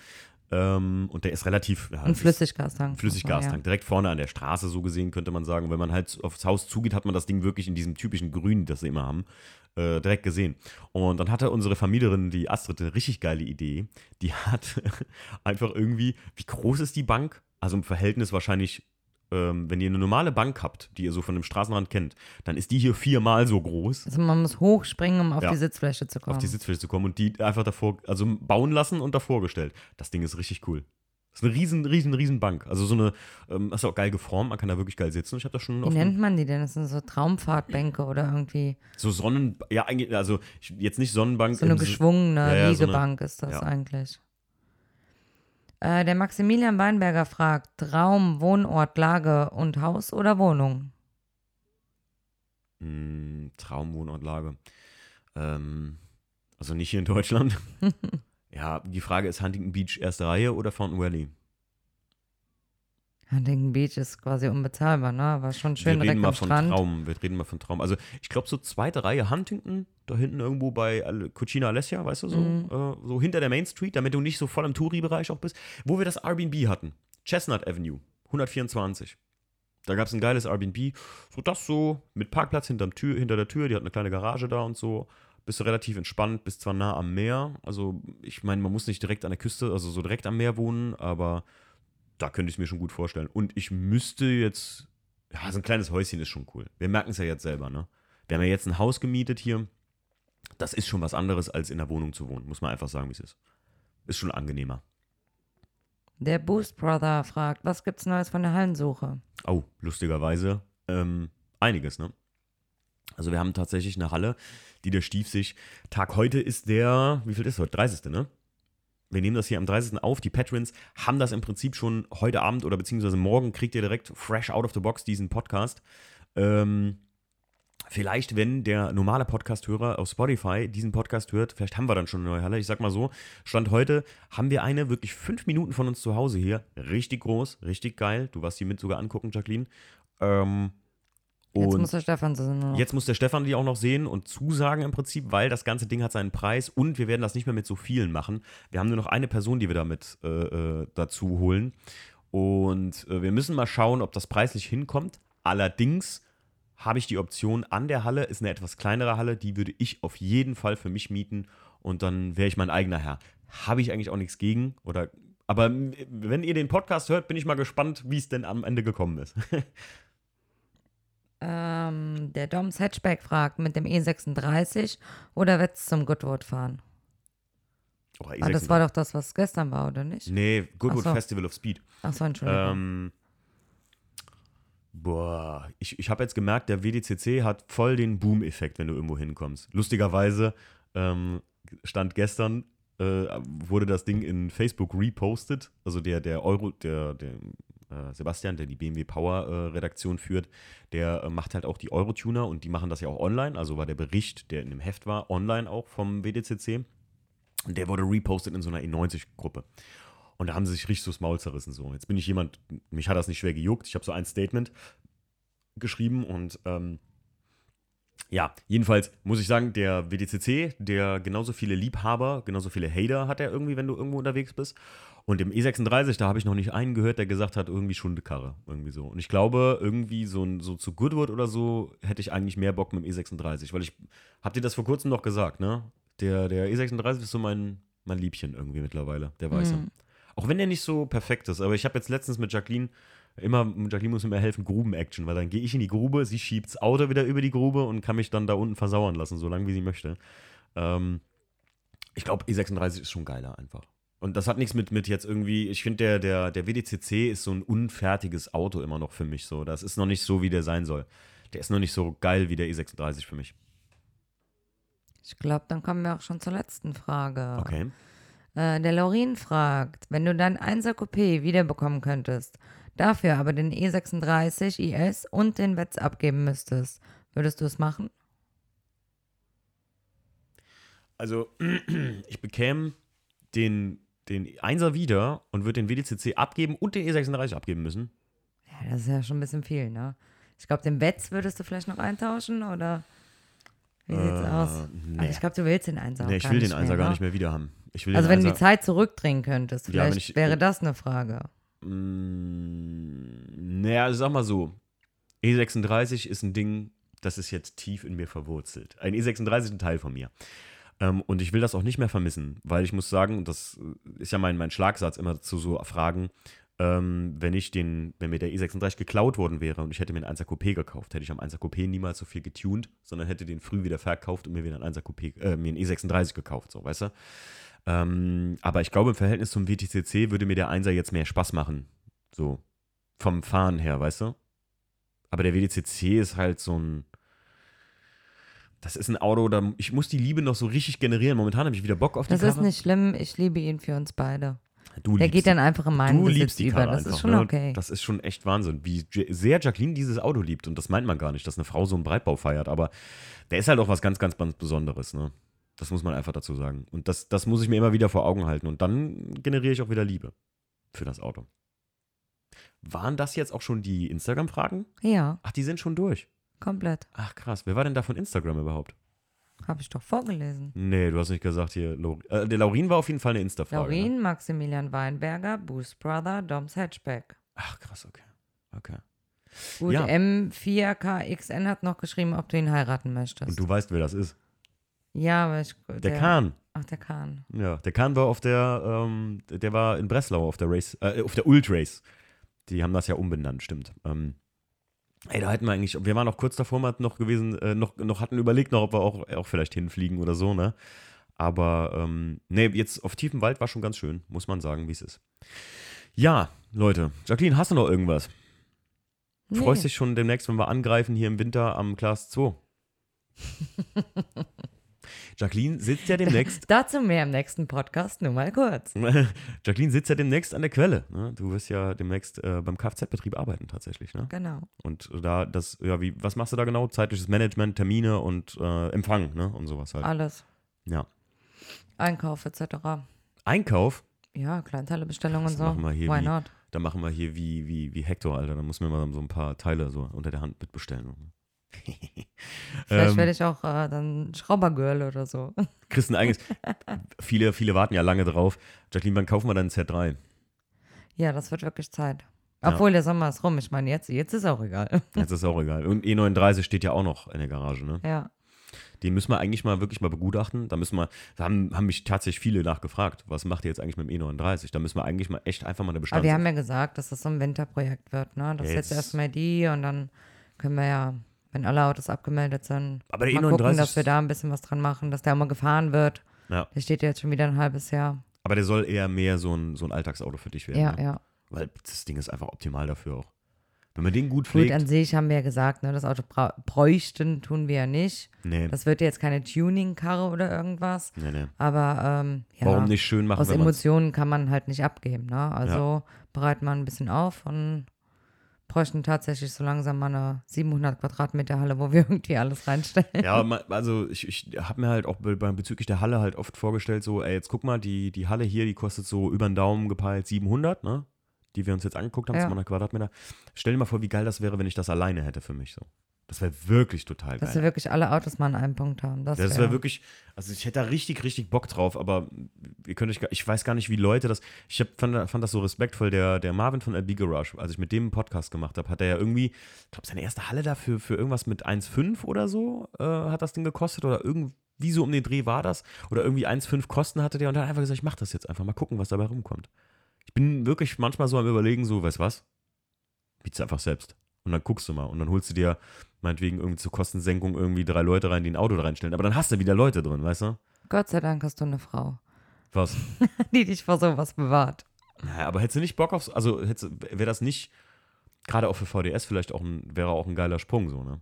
A: ähm, und der ist relativ ja,
B: Ein Flüssiggastank.
A: ein Flüssiggastank, direkt vorne an der Straße so gesehen, könnte man sagen. Wenn man halt aufs Haus zugeht, hat man das Ding wirklich in diesem typischen Grün, das sie immer haben, äh, direkt gesehen. Und dann hatte unsere Vermieterin, die Astrid, eine richtig geile Idee. Die hat [LAUGHS] einfach irgendwie, wie groß ist die Bank? Also im Verhältnis wahrscheinlich ähm, wenn ihr eine normale Bank habt, die ihr so von dem Straßenrand kennt, dann ist die hier viermal so groß
B: Also man muss hochspringen, um auf
A: Ja.
B: die Sitzfläche zu kommen.
A: auf die Sitzfläche zu kommen und die einfach davor, also bauen lassen und davor gestellt. Das Ding ist richtig cool. Das ist eine riesen, riesen, riesen Bank. Also so eine, ähm, das ist auch geil geformt, man kann da wirklich geil sitzen. Ich habe das schon
B: Wie nennt man die denn? Das sind so Traumfahrtbänke oder irgendwie
A: so Sonnen, ja eigentlich, also jetzt nicht Sonnenbank.
B: so eine geschwungene
A: Ja, ja, so eine-
B: ist das
A: ja.
B: eigentlich. Äh, der Maximilian Weinberger fragt: Traum, Wohnort, Lage und Haus oder Wohnung?
A: Mm, Traumwohnortlage. Ähm, also nicht hier in Deutschland. [LAUGHS] ja, die Frage ist Huntington Beach erste Reihe oder Fountain Valley?
B: Huntington Beach ist quasi unbezahlbar, ne? Aber schon schön
A: wir reden mal von
B: Strand.
A: Traum. Wir reden mal von Traum. Also ich glaube so zweite Reihe Huntington, da hinten irgendwo bei Cucina Alessia, weißt du, so,
B: Mhm.
A: äh, so hinter der Main Street, damit du nicht so voll im Touri-Bereich auch bist, wo wir das Airbnb hatten. Chestnut Avenue, 124. Da gab es ein geiles Airbnb, so das so, mit Parkplatz hinterm Tür, hinter der Tür, die hat eine kleine Garage da und so. Bist du relativ entspannt, bist zwar nah am Meer, also ich meine, man muss nicht direkt an der Küste, also so direkt am Meer wohnen, aber da könnte ich es mir schon gut vorstellen. Und ich müsste jetzt, ja, so ein kleines Häuschen ist schon cool. Wir merken es ja jetzt selber, ne? Wir haben ja jetzt ein Haus gemietet hier. Das ist schon was anderes, als in der Wohnung zu wohnen, muss man einfach sagen, wie es ist. Ist schon angenehmer.
B: Der Boost Brother fragt: Was gibt's Neues von der Hallensuche?
A: Oh, lustigerweise ähm, einiges, ne? Also wir haben tatsächlich eine Halle, die der Stief sich, Tag heute ist der, wie viel ist heute? 30. ne? Wir nehmen das hier am 30. auf. Die Patrons haben das im Prinzip schon heute Abend oder beziehungsweise morgen kriegt ihr direkt fresh out of the box diesen Podcast. Ähm, vielleicht, wenn der normale Podcast-Hörer auf Spotify diesen Podcast hört, vielleicht haben wir dann schon eine neue Halle. Ich sag mal so, Stand heute haben wir eine wirklich fünf Minuten von uns zu Hause hier. Richtig groß, richtig geil. Du warst die mit sogar angucken, Jacqueline. Ähm,
B: Jetzt
A: und
B: muss der Stefan nur noch.
A: Jetzt muss der Stefan die auch noch sehen und zusagen im Prinzip, weil das ganze Ding hat seinen Preis und wir werden das nicht mehr mit so vielen machen. Wir haben nur noch eine Person, die wir damit äh, äh, dazu holen. Und äh, wir müssen mal schauen, ob das preislich hinkommt. Allerdings habe ich die Option an der Halle, ist eine etwas kleinere Halle, die würde ich auf jeden Fall für mich mieten und dann wäre ich mein eigener Herr. Habe ich eigentlich auch nichts gegen. Oder, aber m- wenn ihr den Podcast hört, bin ich mal gespannt, wie es denn am Ende gekommen ist. [LAUGHS]
B: Ähm, der Doms Hatchback fragt: Mit dem E36 oder wird's zum Goodwood fahren?
A: Oder
B: Ah, das war doch das, was gestern war, oder nicht?
A: Nee, Goodwood
B: so.
A: Festival of Speed.
B: Achso, Entschuldigung.
A: Ähm, boah, ich, ich habe jetzt gemerkt, der WDCC hat voll den Boom-Effekt, wenn du irgendwo hinkommst. Lustigerweise ähm, stand gestern, äh, wurde das Ding in Facebook repostet. Also der, der Euro, der, der äh, Sebastian, der die BMW Power äh, Redaktion führt, der äh, macht halt auch die Eurotuner und die machen das ja auch online. Also war der Bericht, der in dem Heft war, online auch vom WDCC. Und der wurde repostet in so einer E90-Gruppe. Und da haben sie sich richtig so das Maul zerrissen. So. Jetzt bin ich jemand, mich hat das nicht schwer gejuckt. Ich habe so ein Statement geschrieben und ähm, ja, jedenfalls muss ich sagen, der WDCC, der genauso viele Liebhaber, genauso viele Hater hat er irgendwie, wenn du irgendwo unterwegs bist. Und im E36, da habe ich noch nicht einen gehört, der gesagt hat, irgendwie Schundekarre, irgendwie so. Und ich glaube, irgendwie so, so zu Goodwood oder so hätte ich eigentlich mehr Bock mit dem E36, weil ich, habt ihr das vor kurzem noch gesagt, ne? Der, der E36 ist so mein, mein Liebchen irgendwie mittlerweile, der Weiße.
B: Mhm.
A: Auch wenn der nicht so perfekt ist, aber ich habe jetzt letztens mit Jacqueline immer, Jacqueline muss mir helfen, Gruben-Action, weil dann gehe ich in die Grube, sie schiebt das Auto wieder über die Grube und kann mich dann da unten versauern lassen, so lange wie sie möchte. Ähm, ich glaube, E36 ist schon geiler einfach. Und das hat nichts mit, mit jetzt irgendwie, ich finde, der, der, der WDCC ist so ein unfertiges Auto immer noch für mich so. Das ist noch nicht so, wie der sein soll. Der ist noch nicht so geil wie der E36 für mich.
B: Ich glaube, dann kommen wir auch schon zur letzten Frage.
A: Okay.
B: Äh, der Laurin fragt, wenn du dein 1er Coupé wiederbekommen könntest, dafür aber den E36 IS und den Wetz abgeben müsstest, würdest du es machen?
A: Also, [CLEARS THROAT] ich bekäme den, den 1er wieder und würde den WDCC abgeben und den E36 abgeben müssen.
B: Ja, das ist ja schon ein bisschen viel, ne? Ich glaube, den Wetz würdest du vielleicht noch eintauschen oder wie sieht's
A: Äh,
B: aus?
A: nee.
B: Aber ich glaube, du willst den 1er
A: nee,
B: auch
A: ich will
B: nicht
A: den 1er
B: mehr,
A: gar
B: ne?
A: nicht mehr wieder haben. Ich will
B: Also wenn du die
A: 1er
B: Zeit zurückdrehen könntest,
A: Ja,
B: vielleicht
A: ich-
B: wäre das eine Frage.
A: Mm, Naja, also sag mal so. E36 ist ein Ding, das ist jetzt tief in mir verwurzelt. Ein E36 ist ein Teil von mir. Ähm, und ich will das auch nicht mehr vermissen, weil ich muss sagen, und das ist ja mein, mein Schlagsatz immer zu so Fragen, ähm, wenn ich den, wenn mir der E36 geklaut worden wäre und ich hätte mir einen 1er Coupé gekauft, hätte ich am 1er Coupé niemals so viel getuned, sondern hätte den früh wieder verkauft und mir wieder einen 1er Coupé, äh, mir einen E36 gekauft, so, weißt du? Ähm, aber ich glaube, im Verhältnis zum WTCC würde mir der 1er jetzt mehr Spaß machen. So. Vom Fahren her, weißt du? Aber der WDCC ist halt so ein. Das ist ein Auto, da ich muss die Liebe noch so richtig generieren. Momentan habe ich wieder Bock auf die
B: Das
A: Karre.
B: ist nicht schlimm, ich liebe ihn für uns beide.
A: du
B: Der geht
A: die-
B: dann einfach in meinen
A: Du
B: Besitz
A: liebst die
B: über.
A: Karre
B: Das
A: einfach,
B: ist schon
A: ne?
B: okay.
A: Das ist schon echt Wahnsinn, wie sehr Jacqueline dieses Auto liebt. Und das meint man gar nicht, dass eine Frau so einen Breitbau feiert. Aber der ist halt auch was ganz, ganz, ganz Besonderes, ne? Das muss man einfach dazu sagen. Und das, das muss ich mir immer wieder vor Augen halten. Und dann generiere ich auch wieder Liebe für das Auto. Waren das jetzt auch schon die Instagram-Fragen?
B: ja,
A: Ach, die sind schon durch.
B: komplett.
A: Ach, krass. Wer war denn da von Instagram überhaupt?
B: Habe ich doch vorgelesen.
A: Nee, du hast nicht gesagt hier. Äh, der Laurin war auf jeden Fall eine Insta-Frage. Ne?
B: Laurin, Maximilian Weinberger, Boost Brother, Doms Hatchback.
A: Ach, krass, okay. Okay.
B: Gut,
A: Ja.
B: M4KXN hat noch geschrieben, ob du ihn heiraten möchtest.
A: Und du weißt, wer das ist.
B: Ja, aber ich.
A: Der Kahn.
B: Ach, der Kahn.
A: Ja, der Kahn war auf der, ähm, der war in Breslau auf der Race, äh, auf der Ult Race. Die haben das ja umbenannt, stimmt. Ähm, ey, da hätten wir eigentlich, wir waren noch kurz davor mal noch gewesen, äh, noch, noch hatten überlegt noch, ob wir auch, auch vielleicht hinfliegen oder so, ne? Aber, ähm, nee, jetzt auf tiefem Wald war schon ganz schön, muss man sagen, wie es ist. Ja, Leute, Jacqueline, hast du noch irgendwas? Freust
B: Nee.
A: dich schon demnächst, wenn wir angreifen hier im Winter am Class 2? [LAUGHS] Jacqueline sitzt ja demnächst [LAUGHS]
B: Dazu mehr im nächsten Podcast, nur mal kurz. [LAUGHS]
A: Jacqueline sitzt ja demnächst an der Quelle. Ne? Du wirst ja demnächst äh, beim Kfz-Betrieb arbeiten tatsächlich. Ne?
B: Genau.
A: Und da das, ja, wie, was machst du da genau? Zeitliches Management, Termine und äh, Empfang, ne? Und sowas halt.
B: Alles.
A: Ja.
B: Einkauf etc.
A: Einkauf,
B: Ja, Kleinteile-Bestellungen und so.
A: machen wir hier
B: Why
A: wie-
B: not?
A: da machen wir hier wie, wie, wie Hector, Alter. Da muss mir mal so ein paar Teile so unter der Hand mitbestellen. [LAUGHS]
B: Vielleicht
A: Ähm,
B: werde ich auch äh, dann Schraubergirl oder so. [LAUGHS]
A: Kriegst ein eigenes. viele, viele warten ja lange drauf. Jacqueline, wann kaufen wir dann ein Z3?
B: Ja, das wird wirklich Zeit.
A: Ja.
B: Obwohl der Sommer ist rum. Ich meine, jetzt, jetzt ist auch egal. [LAUGHS]
A: Jetzt ist auch egal. Und E39 steht ja auch noch in der Garage, ne?
B: ja.
A: Den müssen wir eigentlich mal wirklich mal begutachten. Da müssen wir, da haben, haben mich tatsächlich viele nachgefragt, was macht ihr jetzt eigentlich mit dem E39? Da müssen wir eigentlich mal echt einfach mal eine
B: Aber
A: Bestands...
B: wir haben ja gesagt, dass das so ein Winterprojekt wird, ne? Das
A: Ja,
B: ist jetzt
A: jetzt-
B: erstmal die und dann können wir ja, wenn alle Autos abgemeldet sind,
A: Aber der
B: mal
A: E39
B: gucken, dass wir da ein bisschen was dran machen, dass der auch mal gefahren wird.
A: Ja.
B: Der steht ja jetzt schon wieder ein halbes Jahr.
A: Aber der soll eher mehr so ein, so ein Alltagsauto für dich werden.
B: Ja,
A: ne?
B: ja.
A: Weil das Ding ist einfach optimal dafür auch. Wenn man den gut
B: Gut,
A: pflegt.
B: an sich haben wir ja gesagt, ne, das Auto bräuchten tun wir ja nicht.
A: nee,
B: Das wird jetzt keine Tuning-Karre oder irgendwas.
A: nee, nee.
B: Aber ähm, ja,
A: Warum nicht schön machen,
B: aus Emotionen kann man halt nicht abgeben. Ne? Also bereiten wir ein bisschen auf und bräuchten tatsächlich so langsam mal eine 700 Quadratmeter Halle, wo wir [LAUGHS] irgendwie alles reinstellen.
A: Ja, also ich, ich habe mir halt auch bezüglich der Halle halt oft vorgestellt, so, ey, jetzt guck mal, die, die Halle hier, die kostet so über den Daumen gepeilt 700, ne? Die wir uns jetzt angeguckt haben,
B: Ja.
A: 200 Quadratmeter. Stell dir mal vor, wie geil das wäre, wenn ich das alleine hätte für mich so. Das wäre wirklich total
B: Dass
A: geil.
B: wir wirklich alle Autos mal an einem Punkt haben. Das,
A: Das
B: wär-
A: wäre wirklich, also ich hätte da richtig, richtig Bock drauf, aber ihr könnt euch, ich weiß gar nicht, wie Leute das, ich hab, fand, fand das so respektvoll, der, der Marvin von LB Garage, als ich mit dem einen Podcast gemacht habe, hat er ja irgendwie, ich glaube, seine erste Halle dafür für irgendwas mit 1,5 oder so äh, hat das Ding gekostet oder irgendwie so um den Dreh war das oder irgendwie 1,5 Kosten hatte der und hat einfach gesagt, ich mach das jetzt einfach, mal gucken, was dabei rumkommt. Ich bin wirklich manchmal so am überlegen, so, weißt was, biet's einfach selbst. Und dann guckst du mal und dann holst du dir meinetwegen irgendwie zur Kostensenkung irgendwie drei Leute rein, die ein Auto da reinstellen. Aber dann hast du wieder Leute drin, weißt du?
B: Gott sei Dank hast du eine Frau,
A: Was? [LAUGHS]
B: die dich vor sowas bewahrt.
A: Naja, aber hättest du nicht Bock auf, also wäre das nicht, gerade auch für VDS vielleicht auch ein, wäre auch ein geiler Sprung so, ne?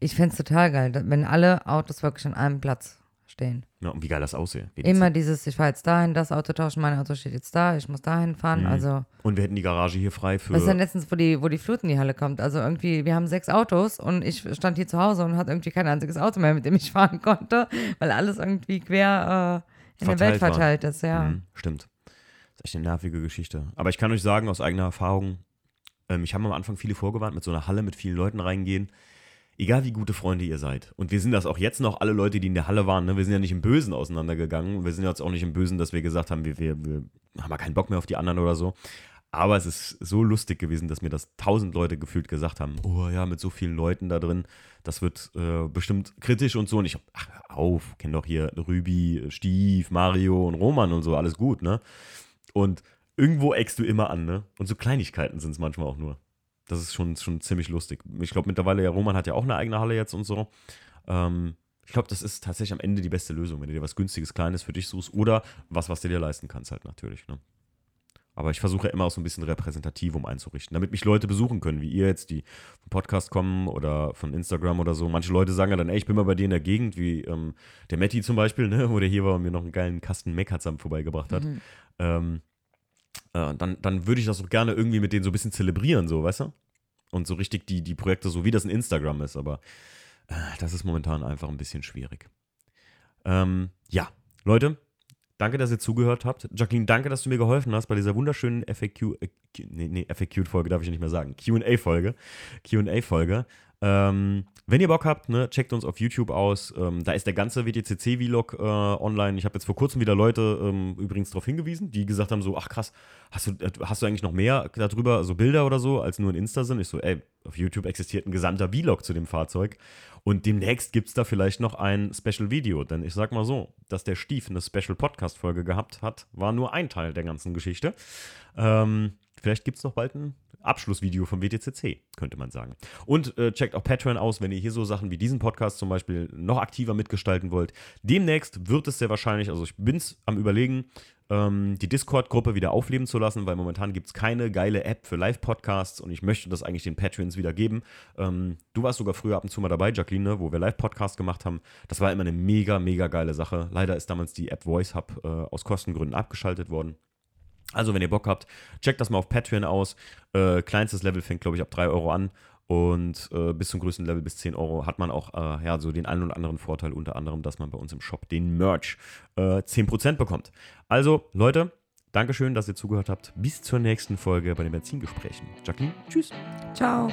B: Ich fände es total geil, wenn alle Autos wirklich an einem Platz stehen.
A: Ja, und wie geil das die
B: Immer dieses, ich fahre jetzt dahin, das Auto tauschen, mein Auto steht jetzt da, ich muss dahin fahren.
A: Mhm.
B: Also,
A: Und wir hätten die Garage hier frei für.
B: was ist denn letztens, wo die, wo die Flut in die Halle kommt? Also irgendwie, wir haben sechs Autos und ich stand hier zu Hause und hatte irgendwie kein einziges Auto mehr, mit dem ich [LAUGHS] fahren konnte, weil alles irgendwie quer äh, in der Welt
A: Verteilt war.
B: ist, ja.
A: Mhm, stimmt. Das ist echt eine nervige Geschichte. Aber ich kann euch sagen, aus eigener Erfahrung, ähm, ich habe am Anfang viele vorgewarnt, mit so einer Halle mit vielen Leuten reingehen. Egal wie gute Freunde ihr seid. Und wir sind das auch jetzt noch, alle Leute, die in der Halle waren. Ne? Wir sind ja nicht im Bösen auseinandergegangen. Wir sind jetzt auch nicht im Bösen, dass wir gesagt haben, wir, wir, wir haben ja keinen Bock mehr auf die anderen oder so. Aber es ist so lustig gewesen, dass mir das tausend Leute gefühlt gesagt haben, oh ja, mit so vielen Leuten da drin, das wird äh, bestimmt kritisch und so. Und ich ach, hör auf, kenn doch hier Rübi, Stief, Mario und Roman und so, alles gut, ne? Und irgendwo eckst du immer an, ne? Und so Kleinigkeiten sind es manchmal auch nur. Das ist schon, schon ziemlich lustig. Ich glaube mittlerweile, ja, Roman hat ja auch eine eigene Halle jetzt und so. Ähm, ich glaube, das ist tatsächlich am Ende die beste Lösung, wenn du dir was günstiges, kleines für dich suchst oder was, was du dir leisten kannst, halt natürlich, ne? Aber ich versuche ja immer auch so ein bisschen repräsentativ um einzurichten, damit mich Leute besuchen können, wie ihr jetzt, die vom Podcast kommen oder von Instagram oder so. Manche Leute sagen ja dann, ey, ich bin mal bei dir in der Gegend, wie ähm, der Matti zum Beispiel, ne, wo der hier war und mir noch einen geilen Kasten Meckerzamm vorbeigebracht hat.
B: Mhm.
A: Ähm, äh, dann, dann würde ich das auch gerne irgendwie mit denen so ein bisschen zelebrieren, so, weißt du? Und so richtig die, die Projekte, so wie das in Instagram ist, aber äh, das ist momentan einfach ein bisschen schwierig. Ähm, ja, Leute, danke, dass ihr zugehört habt. Jacqueline, danke, dass du mir geholfen hast bei dieser wunderschönen FAQ, äh, nee, nee, FAQ-Folge darf ich nicht mehr sagen, QA-Folge. QA-Folge. Ähm, wenn ihr Bock habt, ne, checkt uns auf YouTube aus. Ähm, da ist der ganze WTCC-Vlog äh, online. Ich habe jetzt vor kurzem wieder Leute ähm, übrigens darauf hingewiesen, die gesagt haben: so, ach krass, hast du, äh, hast du eigentlich noch mehr darüber, also Bilder oder so, als nur ein Insta sind? Ich so, ey, auf YouTube existiert ein gesamter Vlog zu dem Fahrzeug. Und demnächst gibt es da vielleicht noch ein Special-Video. Denn ich sag mal so, dass der Stief eine Special-Podcast-Folge gehabt hat, war nur ein Teil der ganzen Geschichte. Ähm, vielleicht gibt es noch bald ein Abschlussvideo vom WTCC, könnte man sagen. Und äh, checkt auch Patreon aus, wenn ihr hier so Sachen wie diesen Podcast zum Beispiel noch aktiver mitgestalten wollt. Demnächst wird es sehr wahrscheinlich, also ich bin es am Überlegen, ähm, die Discord-Gruppe wieder aufleben zu lassen, weil momentan gibt es keine geile App für Live-Podcasts und ich möchte das eigentlich den Patreons wieder geben. Ähm, du warst sogar früher ab und zu mal dabei, Jacqueline, ne, wo wir Live-Podcasts gemacht haben. Das war immer eine mega, mega geile Sache. Leider ist damals die App Voice Hub äh, aus Kostengründen abgeschaltet worden. Also, wenn ihr Bock habt, checkt das mal auf Patreon aus. Äh, kleinstes Level fängt, glaube ich, ab 3 Euro an. Und äh, bis zum größten Level, bis 10 Euro, hat man auch äh, ja, so den einen oder anderen Vorteil, unter anderem, dass man bei uns im Shop den Merch äh, 10% bekommt. Also, Leute, Dankeschön, dass ihr zugehört habt. Bis zur nächsten Folge bei den Benzingesprächen. Jacqueline, tschüss.
B: Ciao.